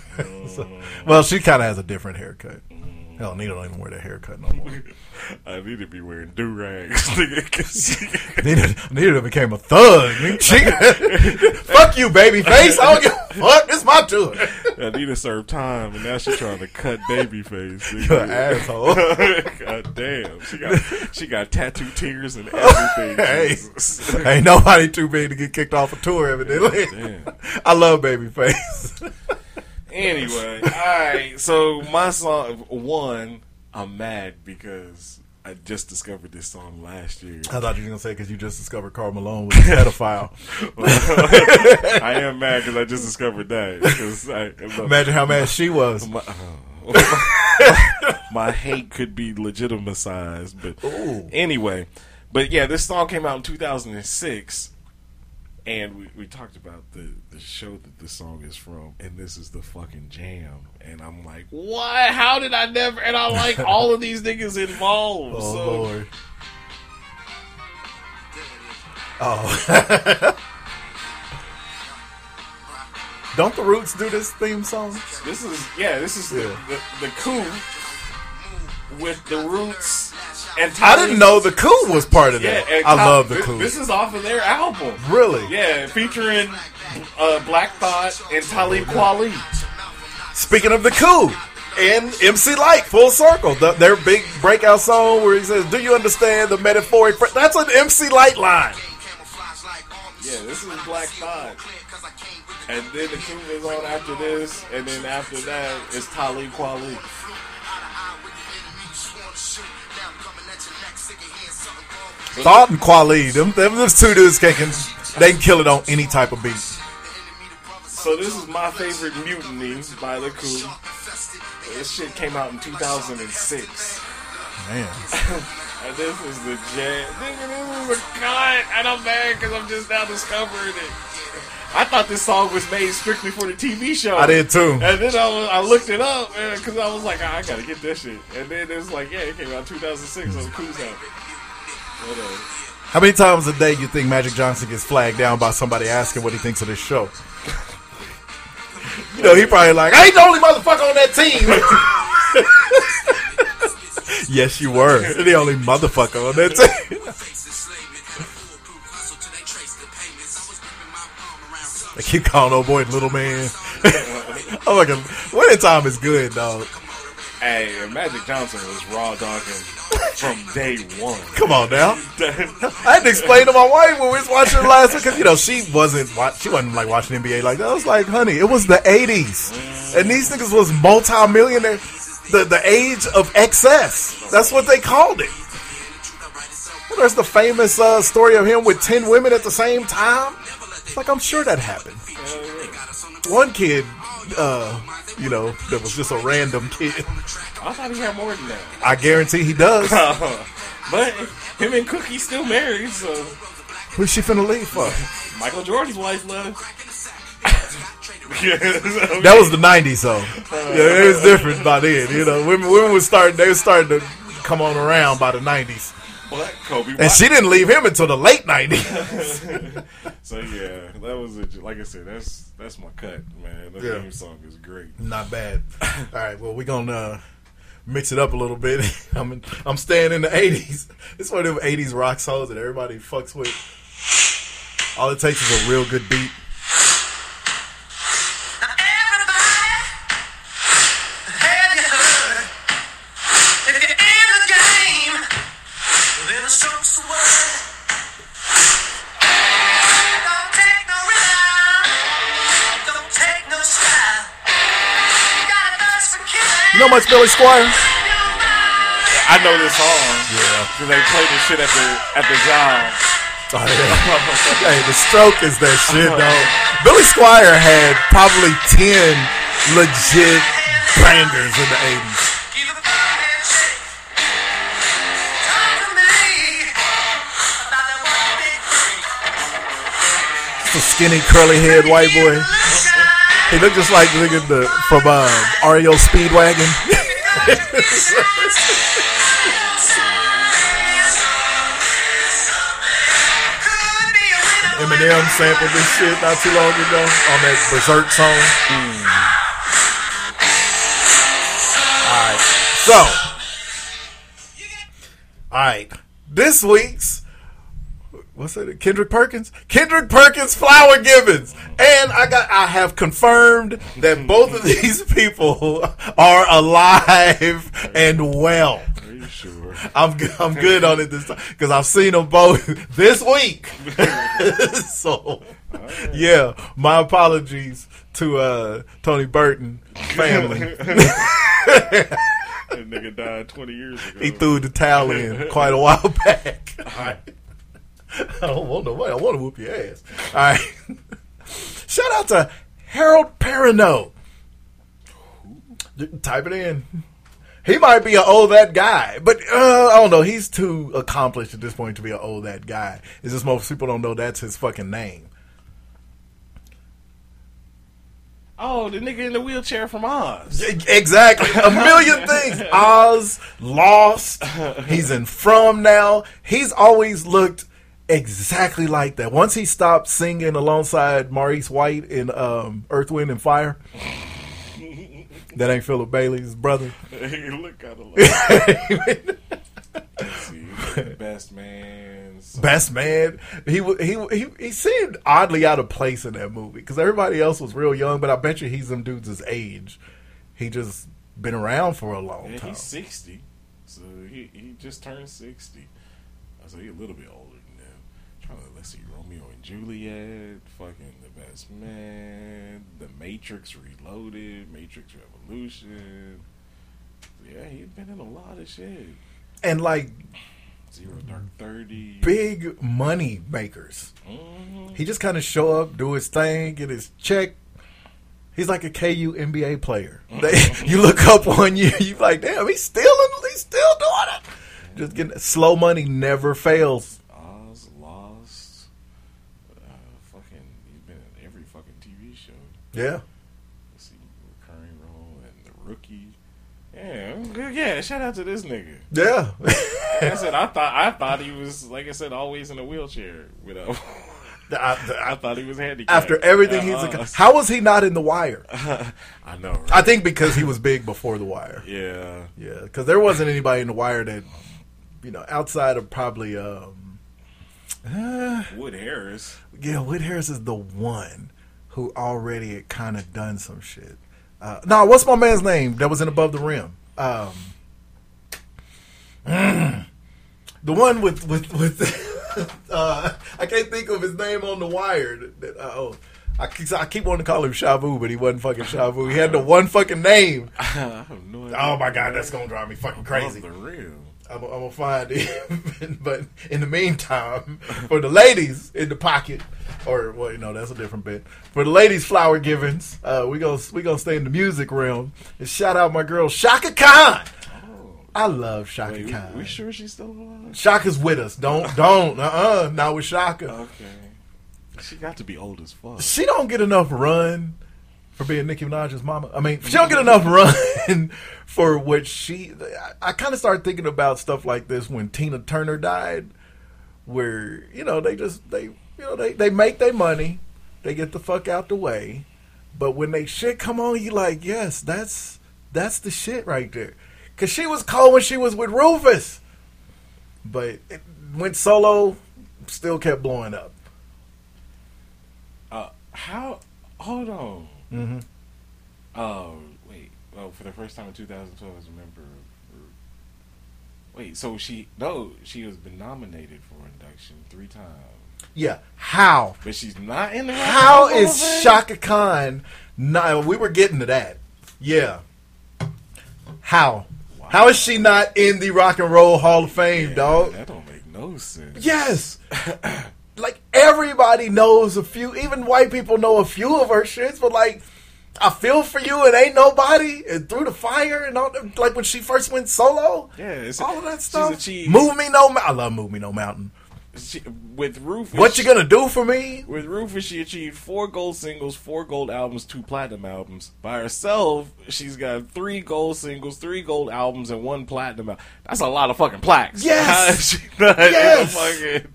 So- oh. well, she kind of has a different haircut. Mm. Hell, Anita don't even wear that haircut no more. I need to be wearing do rags, nigga. 'cause she- Anita, Anita became a thug. She, fuck you, Babyface. I don't give a fuck. It's my tour. I need to serve time, and now she's trying to cut Babyface. You're an asshole. God damn, she got she got tattoo tears and everything. Hey, Jesus. ain't nobody too big to get kicked off a tour, evidently. Damn. I love Babyface. Anyway, all right. So my song one, I'm mad because I just discovered this song last year. I thought you were going to say because you just discovered Karl Malone was a pedophile. I am mad because I just discovered that. I, Imagine how mad she was. my, oh. my hate could be legitimized, but Ooh. anyway. But yeah, this song came out in 2006, And we, we talked about the, the show that this song is from, and this is the fucking jam. And I'm like, what? How did I never? And I like all of these niggas involved. Oh so lord. Oh. Don't the Roots do this theme song? this is yeah, this is Yeah. the, the the coup with the roots. And I didn't know the Coup was part of that. and I love the Coup. This is off of their album. Really? Yeah, featuring uh, Black Thought and Talib Kweli. Speaking of the Coup and MC Lyte, full circle, the, their big breakout song where he says, "Do you understand the metaphoric?" Fr-? That's an MC Lyte line. Yeah, this is Black Thought. And then the coup is on after this, and then after that is Talib Kweli. Thought and Kweli, them, them, those two dudes can, can they can kill it on any type of beat. So this is my favorite mutiny by the coup. This shit came out in 2006. Man, And this is the jam. Nigga, this is a cut. And I'm mad because I'm just now discovering it. I thought this song was made strictly for the TV show. I did too. And then I, was, I looked it up because I was like, "Ah, I gotta get this shit. And then it was like, yeah, it came out 2006 on the Cruise out. How many times a day you think Magic Johnson gets flagged down by somebody asking what he thinks of this show? You know, he probably like, I ain't the only motherfucker on that team. yes, you were the only motherfucker on that team. They keep calling old boy little man. I'm like, winning time is good, dog. Hey, Magic Johnson was raw dogging from day one. Come on now. I had to explain to my wife when we was watching last week because you know she wasn't wa- she wasn't like watching NBA like that. I was like, honey, it was the '80s, and these niggas was multi-millionaire. The the age of excess. That's what they called it. Well, there's the famous uh, story of him with ten women at the same time. Like I'm sure that happened. One kid, uh, you know, that was just a random kid. I thought he had more than that. I guarantee he does. but him and Cookie still married, so Who's she finna leave for? Michael Jordan's wife left. That was the '90s, though. Yeah, it was different by then. You know, women, women was starting. They were starting to come on around by the '90s, But Kobe and she didn't leave him until the late '90s. so yeah, that was a, like I said. That's that's my cut, man. That Yeah. theme song is great. Not bad. All right, well, we're gonna uh, mix it up a little bit. I'm in, I'm staying in the '80s. It's one of them '80s rock songs that everybody fucks with. All it takes is a real good beat. Know much Billy Squier? I know this song. Yeah. because they played this shit at the at the job. Oh, yeah. hey, the stroke is that shit, though. Billy Squier had probably 10 legit bangers in the 80s. Just a skinny, curly head white boy. He looked just like nigga the, from uh, REO Speedwagon. Eminem sampled this shit not too long ago on that Berserk song. Alright, so. Alright, this week's. What's that? Kendrick Perkins? Kendrick Perkins Flower Givings. And I got I have confirmed that both of these people are alive and well. Are you sure? I'm good, I'm good on it this time because I've seen them both this week. so, yeah, my apologies to uh, Tony Burton family. that nigga died 20 years ago. he threw the towel in quite a while back. All right. I don't want no money. I want to whoop your ass. All right. Shout out to Harold Perrineau. Type it in. He might be an old that guy, but uh, I don't know. He's too accomplished at this point to be an old that guy. It's just most people don't know that's his fucking name. Oh, the nigga in the wheelchair from Oz. Exactly. A million things. Oz, Lost. He's in From now. He's always looked exactly like that. Once he stopped singing alongside Maurice White in um, Earth, Wind, and Fire. That ain't Philip Bailey's brother. he look kind of like. Best man. so- Best man. He he he he seemed oddly out of place in that movie because everybody else was real young, but I bet you he's them dudes' his age. He just been around for a long Yeah, time. he's sixty, so he he just turned sixty. So he's a little bit older. Trying to let's see, Romeo and Juliet, fucking the best man, The Matrix Reloaded, Matrix Revolution. Yeah, he's been in a lot of shit. And like Zero Dark Thirty. big money makers. Mhm. He just kind of show up, do his thing, get his check. He's like a KU NBA player. They, you look up one year, you like, damn, he's still in, he's still doing it. Just getting slow money never fails. Oz, Lost. Uh, fucking, he's been in every fucking TV show. Yeah. Let's see, recurring role and the rookie. Yeah. Yeah, shout out to this nigga. Yeah. Like I said, I thought I thought he was like I said, always in a wheelchair. With a, I thought he was handicapped. After everything he's, Uh-uh. how was he not in the wire? I know. Right? I think because he was big before the wire. Yeah. Yeah, because there wasn't anybody in the wire that, you know, outside of probably, um, uh, Wood Harris. yeah, Wood Harris is the one who already had kind of done some shit. Uh, no, what's my man's name that was in Above the Rim? Um, mm, the one with with with. uh, I can't think of his name on the wire. That- uh, oh, I keep, I keep wanting to call him Shavu, but he wasn't fucking Shavu. He had the one fucking name. I have no idea. Oh my god, that's gonna drive me fucking crazy. Above the rim. I'm, I'm gonna find it. but in the meantime, for the ladies in the pocket, or well, you know, that's a different bit. For the ladies' flower givings, uh, we gonna we gonna stay in the music realm and shout out my girl Chaka Khan. I love Chaka Wait, Khan. we sure she's still alive? Chaka's with us. Don't don't uh uh not with Chaka. Okay. She got to be old as fuck. She don't get enough run for being Nicki Minaj's mama. I mean, she don't get enough run for what she. I, I kind of started thinking about stuff like this when Tina Turner died, where you know they just they you know they they make their money, they get the fuck out the way, but when they shit come on, you like yes, that's that's the shit right there, because she was cold when she was with Rufus, but it went solo, still kept blowing up. Uh, how? Hold on. Mm-hmm. Oh, wait. Oh, for the first time in 2012 as a member of. Wait, so she. No, she has been nominated for induction three times. Yeah, how? But she's not in the. How is? Chaka Khan? No, we were getting to that. Yeah. How? How is she not in the Rock and Roll Hall of Fame, dog? That don't make no sense. Yes. like everybody knows a few. Even white people know a few of her shits. But like, I feel for you. and ain't nobody. And through the fire and all. Like when she first went solo. Yeah, it's all of that stuff. Move me no. I love Move Me No Mountain. She, with Rufus, What you gonna do for me? With Rufus, she achieved four gold singles, four gold albums, two platinum albums. By herself, she's got three gold singles, three gold albums, and one platinum. That's a lot of fucking plaques. Yes! How is she not in Yes! fucking-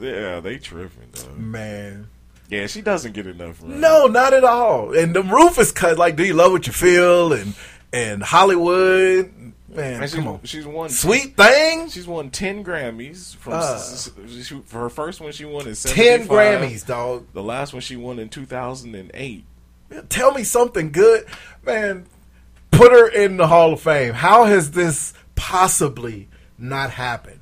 yeah, they tripping though. Man. Yeah, she doesn't get enough. Run. No, not at all. And the Rufus cut, like, do you love what you feel? And and Hollywood, man, And she's, come on, she's won sweet thing. She's won ten Grammys from Uh. she- for her first one. She won in 10 Grammys, dog. The last one she won in two thousand and eight. Tell me something good, man. Put her in the Hall of Fame. How has this possibly not happened?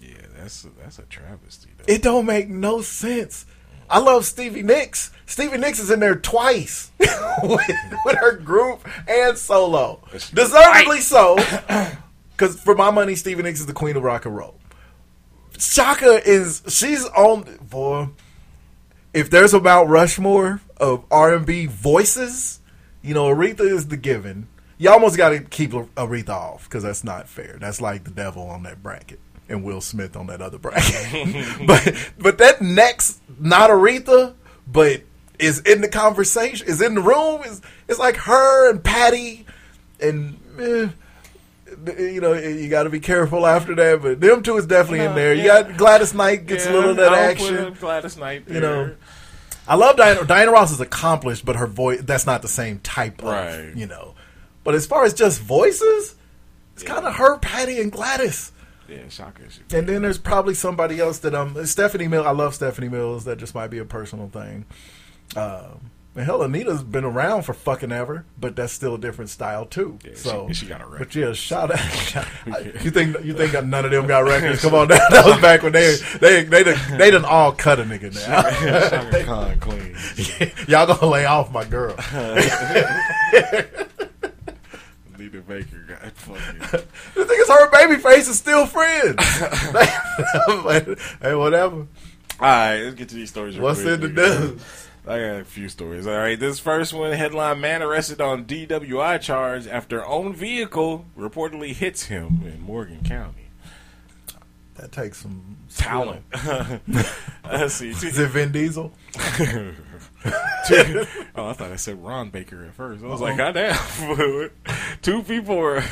Yeah, that's a, that's a travesty. It don't make no sense. I love Stevie Nicks. Stevie Nicks is in there twice with, with her group and solo. Deservedly so. Because for my money, Stevie Nicks is the queen of rock and roll. Chaka is she's on boy. If there's a Mount Rushmore of R and B voices, you know Aretha is the given. You almost got to keep Aretha off because that's not fair. That's like the devil on that bracket and Will Smith on that other bracket. but but that next not Aretha, but is in the conversation, is in the room. Is it's like her and Patti, and eh, you know you got to be careful after that. But them two is definitely in there. You got Gladys Knight gets a little of that action. Gladys Knight You know. I love Diana. Diana Ross is accomplished, but her voice that's not the same type of Right. you know. But as far as just voices, it's kind of her, Patti, and Gladys. Yeah. She, And then there's probably somebody else that um Stephanie Mills. I love Stephanie Mills. That just might be a personal thing. Um, and hell, Anita's been around for fucking ever, but that's still a different style too. Yeah, so she got a record. But yeah, shout out. you think you think none of them got records? Come on, that, that was back when they they they done, they done all cut a nigga now. Chaka Khan clean. Y'all gonna lay off my girl. Anita Baker got fucking. The thing is, her Babyface is still friends. hey, whatever. All right, let's get to these stories. real What's quick. in the news? I got a few stories. All right, this first one headline Man arrested on DWI charge after own vehicle reportedly hits him in Morgan County. That takes some Talent. Let's see. Is it Vin Diesel? Oh, I thought I said Ron Baker at first. I was like, Uh-oh. goddamn. Two people were.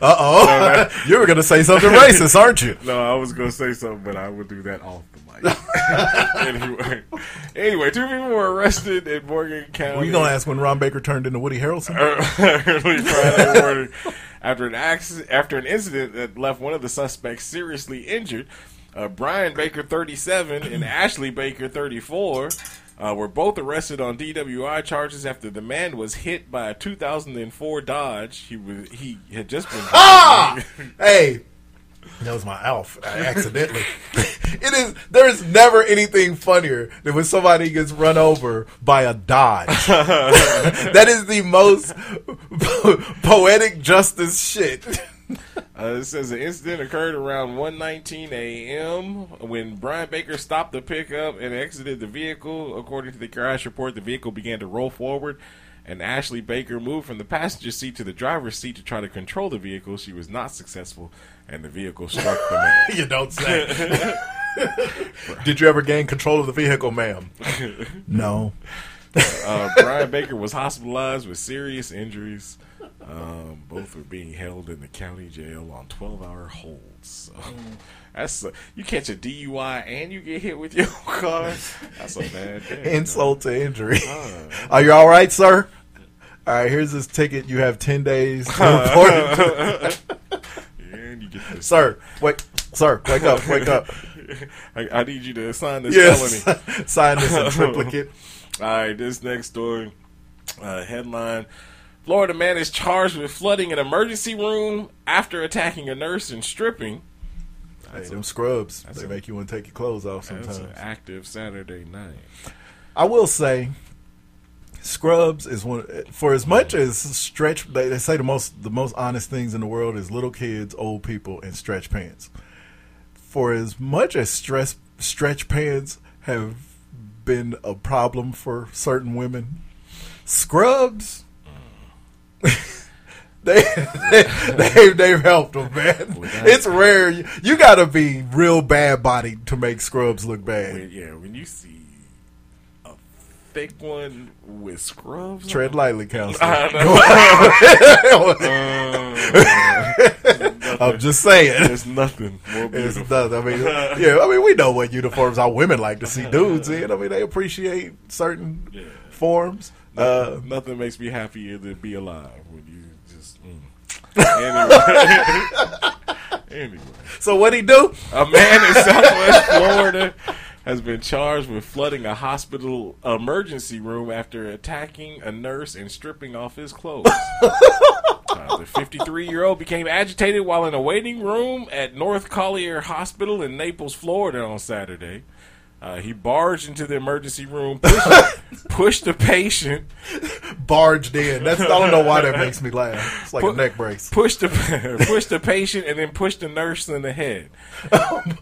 Uh oh. you were going to say something racist, aren't you? No, I was going to say something, but I would do that off the mic. anyway, anyway, two people were arrested in Morgan County. Were you going to ask when Ron Baker turned into Woody Harrelson? early Friday morning after an accident, after an incident that left one of the suspects seriously injured. Uh, Brian Baker, 37, and Ashley Baker, 34, uh, were both arrested on DWI charges after the man was hit by a 2004 Dodge. He was he had just been. Ah! hey, that was my Alf. I accidentally. it is. There is never anything funnier than when somebody gets run over by a Dodge. that is the most po- poetic justice shit. Uh, it says the incident occurred around 1:19 a.m. when Brian Baker stopped the pickup and exited the vehicle. According to the crash report, the vehicle began to roll forward, and Ashley Baker moved from the passenger seat to the driver's seat to try to control the vehicle. She was not successful, and the vehicle struck the man. you don't say. Did you ever gain control of the vehicle, ma'am? No. uh, Brian Baker was hospitalized with serious injuries. Um, both were being held in the county jail on 12-hour holds. So that's uh, you catch a DUI and you get hit with your car. That's a bad day. Insult to injury. Uh. Are you all right, sir? All right, here's this ticket. You have ten days to report it. And you get this. sir, wake, sir, wake up, wake up. I, I need you to sign this Yes, felony. sign this in triplicate. All right, this next story uh, headline: Florida man is charged with flooding an emergency room after attacking a nurse and stripping. Hey, them scrubs, they a- make you want to take your clothes off sometimes. an active Saturday night. I will say, Scrubs is one. For as much as stretch, they, they say the most the most honest things in the world is little kids, old people, and stretch pants. For as much as stress stretch pants have been a problem for certain women, Scrubs. They, they they've helped them, man. It's rare. You, you got to be real bad body to make scrubs look bad. When, yeah, when you see a thick one with scrubs, Tread lightly, counselor. I uh, I'm just saying. There's nothing more It's beautiful. nothing. I mean, yeah. I mean, we know what uniforms our women like to see dudes in. I mean, they appreciate certain forms. Uh, Nothing, makes me happier than be alive when you just. Mm. Anyway. anyway. so what he do? A man in Southwest Florida has been charged with flooding a hospital emergency room after attacking a nurse and stripping off his clothes. Uh, the 53 year old became agitated while in a waiting room at North Collier Hospital in Naples, Florida on Saturday. Uh, he barged into the emergency room, pushed, pushed the patient, Barged in. That's I don't know why that makes me laugh. It's like a neck brace. pushed the pushed the patient, and then pushed the nurse in the head.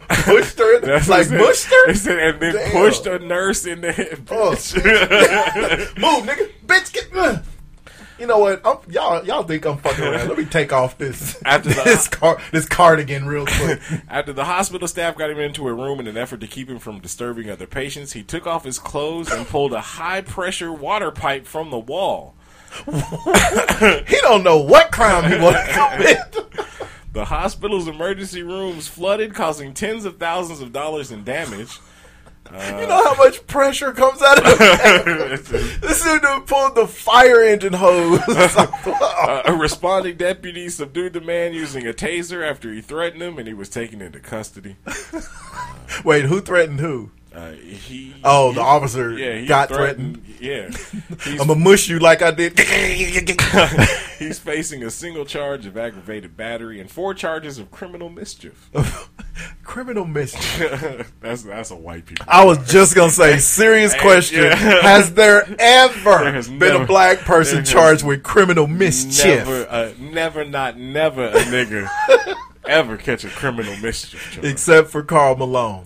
Pushed her. That's like what it mushed her. And then Damn. pushed a nurse in the head. Oh. Move, nigga. Bitch, get. You know what? I'm, y'all, y'all think I'm fucking around. Let me take off this After the- this car, this cardigan real quick. After the hospital staff got him into a room in an effort to keep him from disturbing other patients, he took off his clothes and pulled a high pressure water pipe from the wall. he don't know what crime he to commit. The hospital's emergency rooms flooded, causing tens of thousands of dollars in damage. You know how much pressure comes out of the This dude pulled the fire engine hose. Uh, a responding deputy subdued the man using a taser after he threatened him, and he was taken into custody. Wait, who threatened who? Uh, he Oh, the he- officer yeah, got threatened. Yeah, he's, I'm gonna mush you like I did. he's facing a single charge of aggravated battery and four charges of criminal mischief. Criminal mischief. that's that's a white people. I was just gonna say, serious Hey, question: yeah. Has there ever There has been never- a black person charged with criminal mischief? Never, uh, never, not never a nigga ever catch a criminal mischief charge. Except for Karl Malone,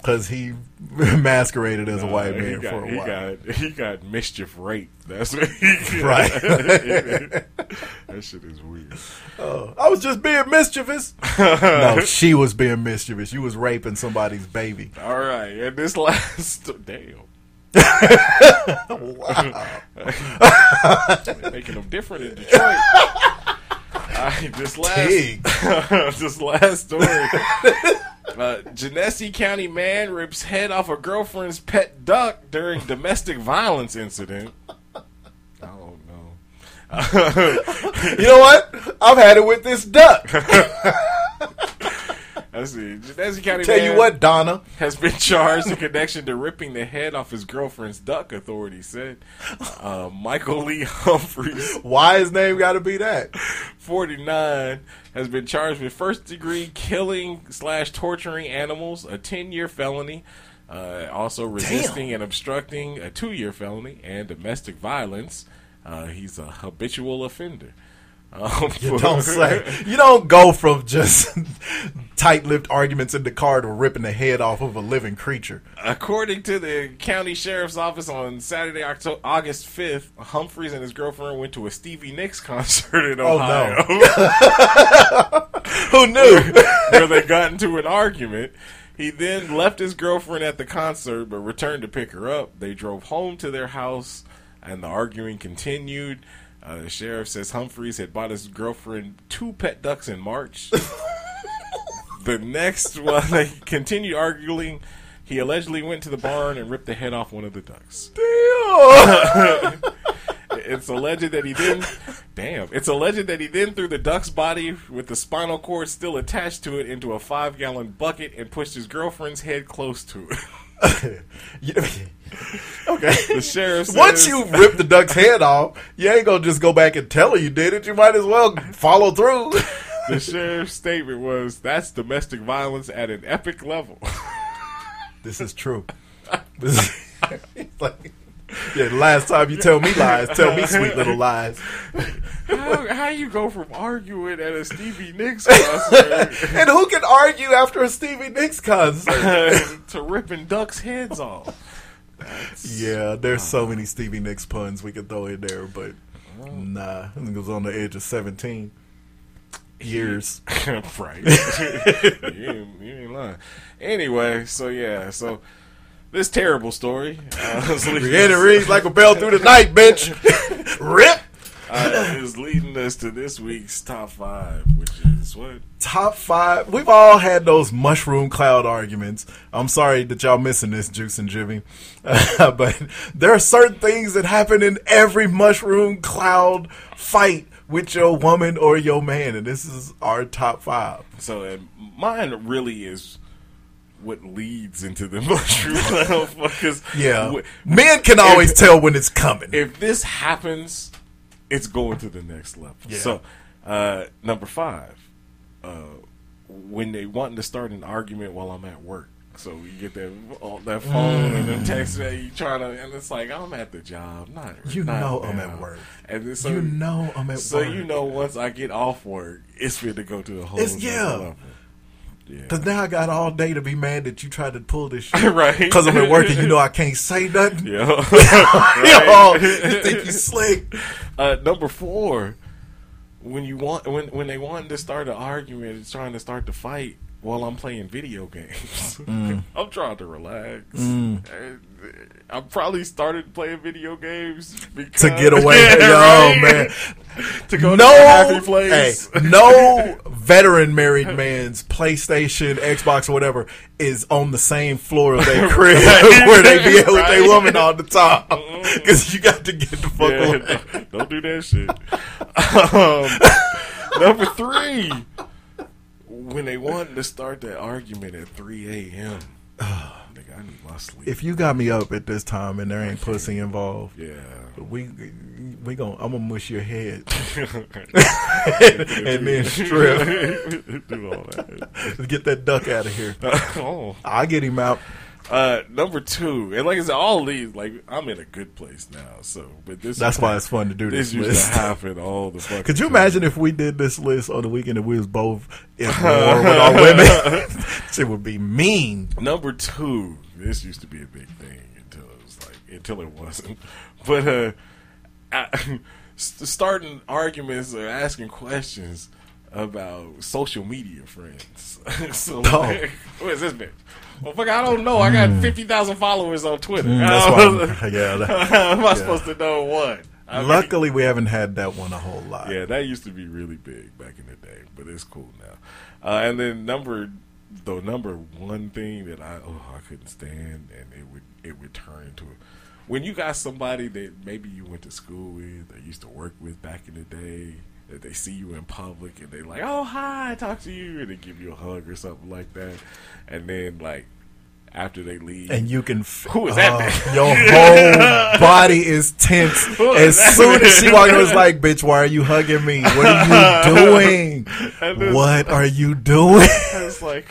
because he masqueraded as a white man got, for a he while. got he got mischief rape. That's what he Right. that shit is weird. Oh, I was just being mischievous. no, she was being mischievous. You was raping somebody's baby. All right, and this last damn. wow. Making them different in Detroit. Right, this last, this last story. Uh, Genesee County man rips head off a girlfriend's pet duck during domestic violence incident. I don't know. You know what? I've had it with this duck. Let's see. Genesee County Tell man you what, Donna. has been charged in connection to ripping the head off his girlfriend's duck. Authorities said. Uh, Michael Lee Humphreys, Why his name got to be that? 49, has been charged with first degree killing slash torturing animals, a 10 year felony. Uh, also resisting and obstructing, a two year felony, and domestic violence. Uh, he's a habitual offender. Um, You don't say. You don't go from just tight-lipped arguments in the car to ripping the head off of a living creature. According to the county sheriff's office on Saturday, October, August 5th, Humphreys and his girlfriend went to a Stevie Nicks concert in Oh, no. Ohio. Who knew? where they got into an argument. He then left his girlfriend at the concert but returned to pick her up. They drove home to their house and the arguing continued. Uh, the sheriff says Humphreys had bought his girlfriend two pet ducks in March. the next while they continued arguing, he allegedly went to the barn and ripped the head off one of the ducks. Damn. It's alleged that he then, damn, it's alleged that he then threw the duck's body with the spinal cord still attached to it into a five gallon bucket and pushed his girlfriend's head close to it. okay. The sheriff says, Once you rip the duck's head off, you ain't gonna just go back and tell her you did it. You might as well follow through. the sheriff's statement was, "That's domestic violence at an epic level." This is true. This is, like, yeah, the last time you tell me lies, tell me sweet little lies. how, how you go from arguing at a Stevie Nicks concert And who can argue after a Stevie Nicks concert? to ripping ducks' heads off? yeah, there's so many Stevie Nicks puns we could throw in there, but nah, I think it was on the edge of 17 years. right. you, you ain't lying. Anyway, so yeah, so this terrible story uh, reads like a bell through the night, bitch. Rip. uh, is leading us to this week's top five, which is what Top five. We've all had those mushroom cloud arguments. I'm sorry that y'all missing this, Juice and Jimmy. but there are certain things that happen in every mushroom cloud fight with your woman or your man, and this is our top five. So uh, mine really is what leads into the mushroom because Yeah, man can always tell when it's coming. If this happens, it's going to the next level. Yeah. So uh, number five, uh, when they wanting to start an argument while I'm at work. So you get that all that phone and them texts that you trying to, and it's like I'm at the job, not You not know I'm at work. And then, so, You know I'm at so work. you know once I get off work, it's fit to go to the whole It's- yeah. level. Yeah. Cause now I got all day to be mad that you tried to pull this shit. Right. Cause I'm at work and you know I can't say nothing. Yeah. Yo, you think you slick. Uh, number four, when you want when when they wanted to start an argument, it's trying to start the fight while I'm playing video games. Mm. I'm trying to relax. Mm. And I probably started playing video games because, to get away. Yo, Right? man. To go to no, a happy place. Hey, no veteran married man's PlayStation, Xbox, or whatever is on the same floor of their crib Right. where they be with their woman all the time. Because you got to get the fuck Yeah, away. don't, don't do that shit. um, number three, when they wanted to start that argument at 3 a.m. nigga, I need my sleep. If you got me up at this time and there ain't pussy involved, yeah, we we gonna I'm gonna mush your head and then strip. do all that. Get that duck out of here. oh. I'll get him out. Uh, number two, and like I said, all these, like I'm in a good place now. So, but this That's why it's fun to do this This used to happen all the fucking. Could you time. imagine if we did this list on the weekend and we was both in war with our women? Shit would be mean. Number two, this used to be a big thing until it was like until it wasn't. But uh, I, starting arguments or asking questions about social media friends. so Oh. like, who is this bitch? Well, fuck, I don't know. I got fifty thousand followers on Twitter. Mm, that's why I'm- yeah, that- how am I yeah. supposed to know what? I mean, Luckily, we haven't had that one a whole lot. yeah, that used to be really big back in the day, but it's cool now. Uh, and then number the number one thing that I oh I couldn't stand, and it would it would turn into when you got somebody that maybe you went to school with or used to work with back in the day. That they see you in public and they like, oh, oh hi, talk to you, and they give you a hug or something like that, and then like after they leave, And you can. F- Who is uh, that Oh, bitch? Your whole body is tense. Who as is soon as she walked in, it was like, bitch, why are you hugging me? What are you doing? Then- what are you doing? it's like.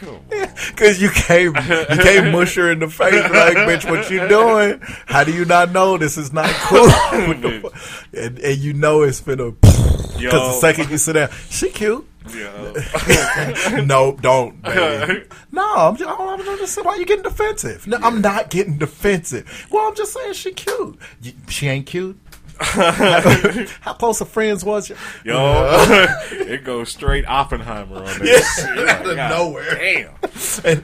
Because you can't, you can't mush her in the face like, bitch, what you doing? How do you not know this is not cool? What the fu- and, and you know it's been finna. Because the second you sit down, she cute. Yeah. no, don't, baby. No, I'm just, I'm just saying, why you getting defensive? No, I'm not getting defensive. Well, I'm just saying she cute. She ain't cute. how, close of friends was you? Yo, it goes straight Oppenheimer on Yeah, this. You're out of God nowhere. Damn. And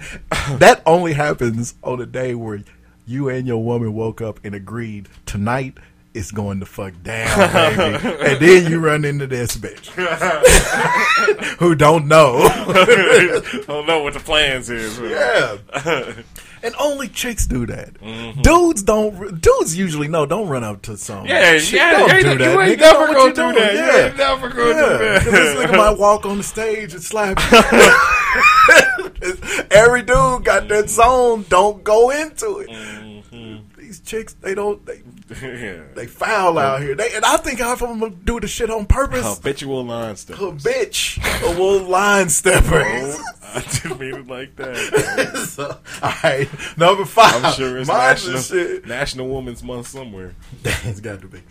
that only happens on a day where you and your woman woke up and agreed tonight is going to fuck down, baby. and then you run into this bitch who don't know. Don't know what the plans is. Yeah. And only chicks do that. Mm-hmm. Dudes don't. Dudes usually know. Don't run up to some. Yeah, chick. yeah, Don't you do that. you ain't nigga. never gonna do doing. that. You ain't never gonna do that. This nigga might walk on the stage and slap. you. Every dude got that zone. Don't go into it. These chicks, they don't. They yeah. they foul out here. They and I think half of them will do the shit on purpose. Habitual line stepper. Bitch, a wolf line stepper. Oh, I didn't mean it like that. So, all right, number five. I'm sure it's Mine's National, shit. National Women's Month somewhere. it's got to be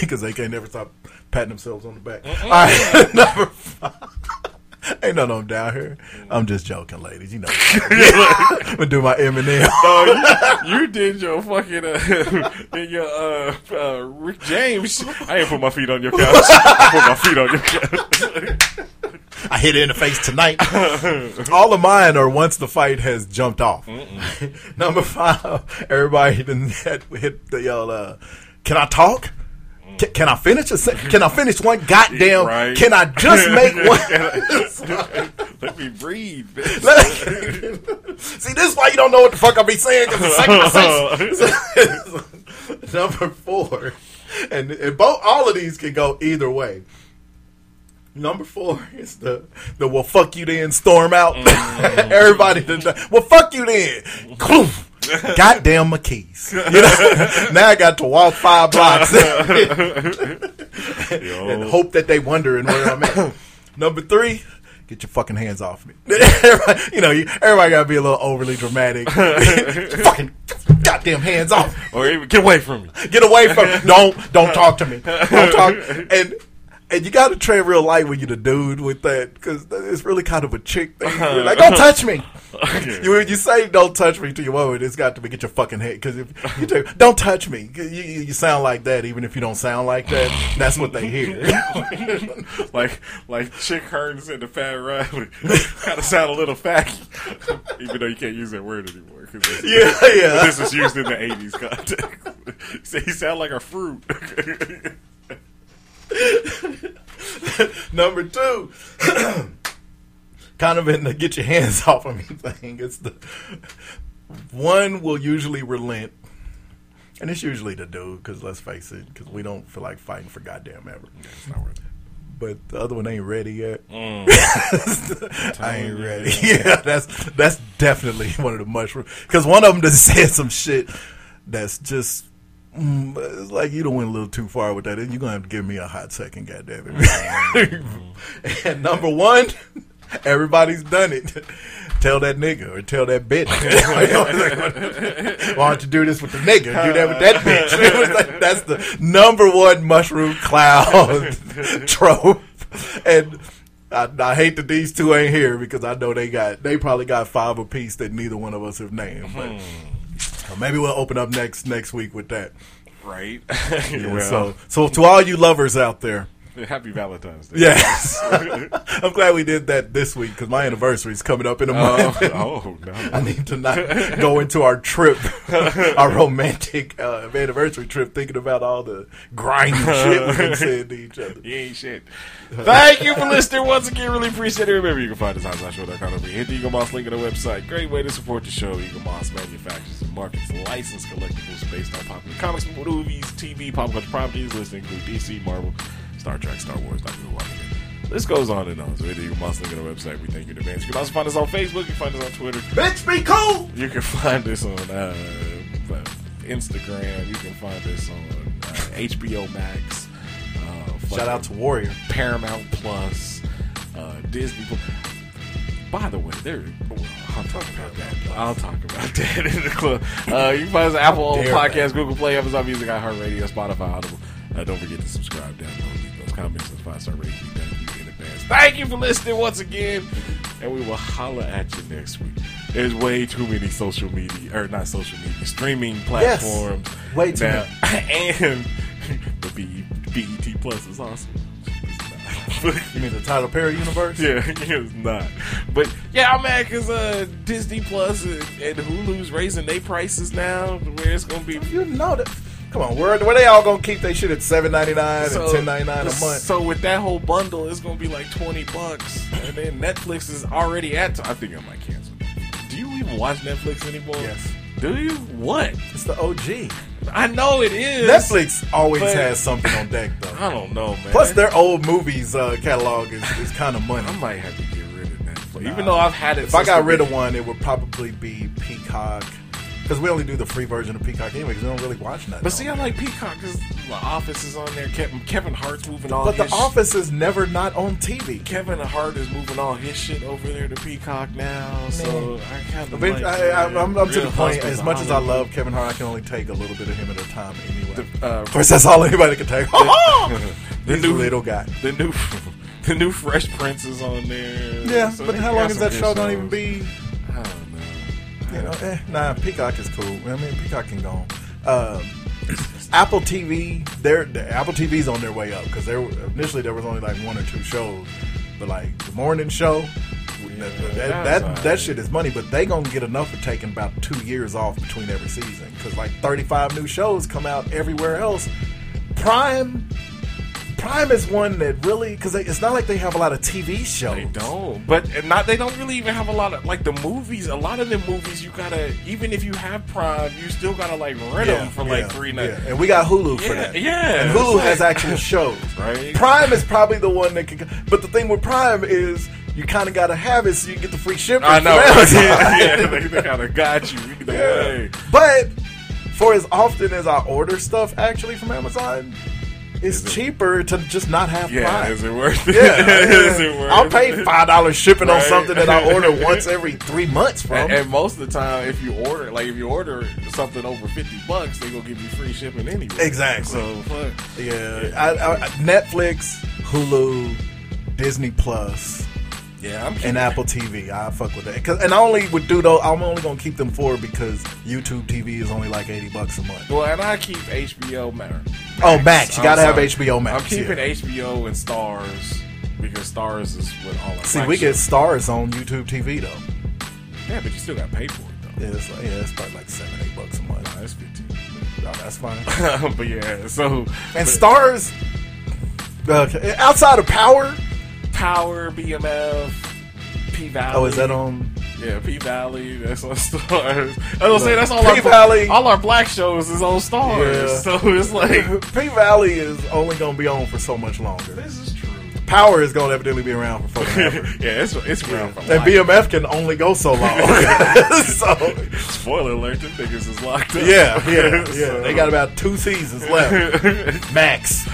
because they can't never stop patting themselves on the back. All right, number five. Ain't none of them down here. I'm just joking, ladies. You know, I'm gonna do my Eminem. Oh, you, you did your fucking uh, your uh, uh, Rick James. I ain't put my feet on your couch. I put my feet on your couch. I hit it in the face tonight. All of mine are once the fight has jumped off. Number five, everybody done hit, hit the yell. Uh, can I talk? Can, can I finish a se- Can I finish one goddamn? Right. Can I just make one? Let me breathe. See, this is why you don't know what the fuck I be saying because the second number four, and, and both all of these can go either way. Number four is the the well fuck you then storm out. Mm. Everybody done done- well fuck you then. Goddamn my keys. You know? now I got to walk five blocks and hope that they wondering where I'm at. Number three, get your fucking hands off me. You know, you- everybody got to be a little overly dramatic. fucking goddamn hands off. Or even get away from me. Get away from Don't don't talk to me. Don't talk. And and you got to tread real light when you're the dude with that because it's really kind of a chick thing. You're uh-huh. like, don't touch me. You, you say "Don't touch me" to your woman, it's got to be get your fucking head because if you say "Don't touch me, you, you, sound like that even if you don't sound like that. That's what they hear. like like Chick Hearn said the Fat Riley, kind of sound a little faggy, even though you can't use that word anymore. 'cause this- Yeah, yeah. This is used in the '80s context. He sound like a fruit. Number two, kind of in the get your hands off of me thing. It's the one will usually relent, and it's usually the dude. Because let's face it, because we don't feel like fighting for goddamn ever. But the other one ain't ready yet. I ain't ready. Yeah, that's that's definitely one of the mushrooms Because one of them just said some shit that's just. Mm, it's like you don't went a little too far with that. And You're gonna have to give me a hot second, goddamn it. and number one, everybody's done it. Tell that nigga or tell that bitch. Why don't you do this with the nigga? Do that with that bitch. Like, that's the number one mushroom cloud trope. And I, I hate that these two ain't here because I know they got they probably got five apiece that neither one of us have named. But uh, maybe we'll open up next next week with that. right? Yeah, well, so so to all you lovers out there. happy Valentine's Day. Yes, I'm glad we did that this week because my anniversary is coming up in a Oh, month. oh, no. I need to not go into our trip, our romantic uh, anniversary trip, thinking about all the grimy shit we've been saying to each other. You ain't shit. Thank you for listening once again. Really appreciate it. Remember, you can find us on HotShow.com. Hit the Eaglemoss link on the website. Great way to support the show. Eaglemoss manufactures and markets licensed collectibles based on popular comics, movies, TV, pop culture properties. Lists include DC, Marvel, Star Trek, Star Wars, like we were watching it. This goes on and on. So hit you Eaglemoss link on the website. We thank you in advance. You can also find us on Facebook. You can find us on Twitter. Bitch, be cool. You can find us on uh, Instagram. You can find us on uh, HBO Max. Uh, Shout out to Warrior. Paramount Plus, uh, Disney. Plus. By the way, there. well, I'll talk about that. I'll talk about that in the club. Uh, you can find us on Apple Podcast, Google Play, Amazon Music, iHeartRadio, Spotify, Audible. Uh, don't forget to subscribe, download, leave those comments, and five star ratings. Thank you in advance. Thank you for listening once again, and we will holla at you next week. There's way too many social media, or not social media, streaming Yes. platforms. Way too now, and the BET Plus is awesome. You mean the Tyler Perry universe? Yeah, it's not. But yeah, I'm mad because uh, Disney Plus and, and Hulu's raising their prices now, where it's gonna be. You know that. Come on, where, where they all gonna keep their shit at seven ninety nine So- and ten ninety nine a month? So with that whole bundle, it's gonna be like twenty bucks, and then Netflix is already at. I think I might cancel. Do you even watch Netflix anymore? Yes. Do you? What? It's the OG. I know it is. Netflix always but- has something on deck though. I don't know, man. Plus, their old movies uh, catalog is, is kind of money. I might have to get rid of Netflix, even though I've had it. If I got rid of one, it would probably be Peacock. Because we only do the free version of Peacock anyway, because we don't really watch nothing. But see, I like Peacock because The Office is on there. Kevin, Kevin Hart's moving all But The his sh- Office is never not on TV. Kevin Hart is moving all his shit over there to Peacock now. So I kind of I, like I, I, I'm, I'm to the point. As much as I love Kevin Hart, I can only take a little bit of him at a time anyway. uh, of course, that's all anybody can take. the He's new little guy. the new, the new Fresh Prince is on there. Yeah, So but how long is that good show? Don't even be. I don't know. You know, eh, nah, Peacock is cool. I mean, Peacock can go on. Um, Apple TV, they're the Apple TV's on their way up because there initially there was only like one or two shows, but like the morning show, that, that, that, alright. that shit is money. But they gonna get enough for taking about two years off between every season because like thirty five new shows come out everywhere else. Prime. Prime is one that really because it's not like they have a lot of TV shows. They don't, but not they don't really even have a lot of like the movies. A lot of the movies you gotta even if you have Prime, you still gotta like rent them for like three nights. Yeah. And we got Hulu for that. yeah, And Hulu it's has actual shows. Right. Prime is probably the one that can. But the thing with Prime is you kind of got to have it so you get the free shipping. I know. from Right? Amazon. Yeah, yeah, they, they kind of got you way. But for as often as I order stuff actually from Amazon, it's cheaper to just not have Yeah, is it worth it? Yeah, is it worth I'll pay five dollars shipping on something that I order once every three months from. And, and most of the time, if you order, like if you order something over fifty bucks, they gonna give you free shipping anyway. Exactly. So fuck. Yeah, I, I, Netflix, Hulu, Disney Plus, Yeah, I'm and Apple TV. I fuck with that. 'Cause- and I only would do those. I'm only gonna keep them for because YouTube TV is only like eighty bucks a month. Well, and I keep HBO Max. Oh, Max. You I'm gotta have sorry. HBO Max, I'm keeping yeah. HBO and Starz because Starz is what all See, we get Starz on YouTube TV though. Yeah, but you still got to pay for it though. Yeah, it's like, yeah, it's probably like seven, eight bucks a month. That's fifteen. No, that's fine. but yeah, so and but Starz, okay, outside of Power, Power, BMF, P Valley. Oh, is that on? Yeah, P Valley. That's on Starz. I was gonna say that's all our P-Valley. all our black shows is on Starz. Yeah. So it's like P Valley is only gonna be on for so much longer. this is true. Power is gonna evidently be around for fucking ever. yeah, it's it's around for And life. BMF can only go so long. so Spoiler alert: them niggas is locked up. yeah, yeah, yeah. So- They got about two seasons left, max.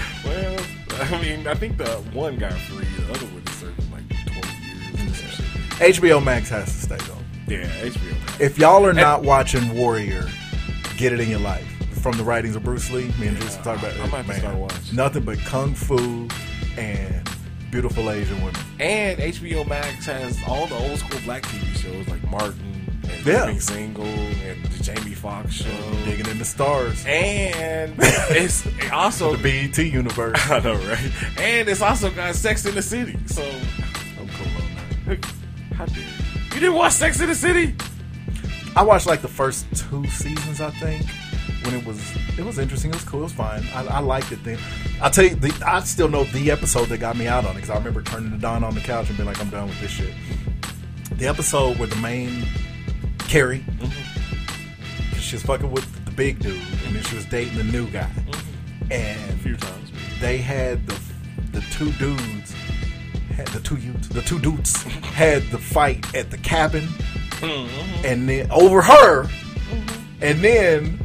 I mean, I think the one got free. The other one is serving like twelve years. Or some. HBO Max has to stay though. Yeah, HBO. Max. If y'all are not watching Warrior, get it in your life. From the writings of Bruce Lee, me and Juice talk about it. I'm about to start watching. Nothing but kung fu and beautiful Asian women. And HBO Max has all the old school black TV shows like Martin and Yeah. Living Single and the Jamie Foxx show. Digging in the stars. And it's also the BET universe. I know, right? And it's also got Sex in the City. So I'm cool on how dare you? You didn't watch Sex in the City? I watched like the first two seasons, I think. When it was, it was interesting. It was cool. It was fine. I, I liked it then. I tell you, the, I still know the episode that got me out on it because I remember turning to Don on the couch and being like, "I'm done with this shit." The episode where the main Carrie, because she was fucking with the big dude, and then she was dating the new guy, mm-hmm. and A few times. they had the the two dudes, had the two youths, the two dudes had the fight at the cabin, mm-hmm. and then over her, and then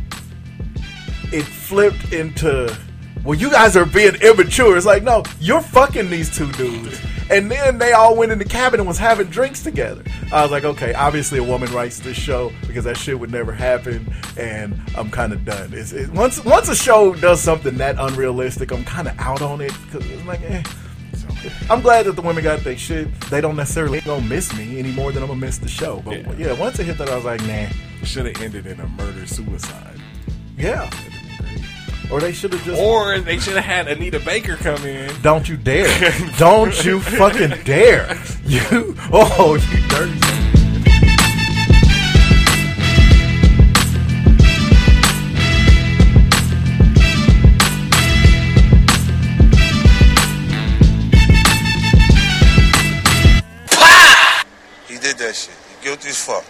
it flipped into. Well, you guys are being immature. It's like, no, you're fucking these two dudes. And then they all went in the cabin and was having drinks together. I was like, okay, obviously a woman writes this show because that shit would never happen, and I'm kind of done. It's, it, once once a show does something that unrealistic, I'm kind of out on it because it's like, eh. I'm glad that the women got their shit. They don't necessarily gonna miss me any more than I'm gonna miss the show. But Yeah. yeah, once it hit that, I was like, nah, Should have ended in a murder suicide. yeah. Or they should have just. Or they should have had Anita Baker come in. Don't you dare! Don't you fucking dare! You oh you dirty. did that shit. you guilty as fuck.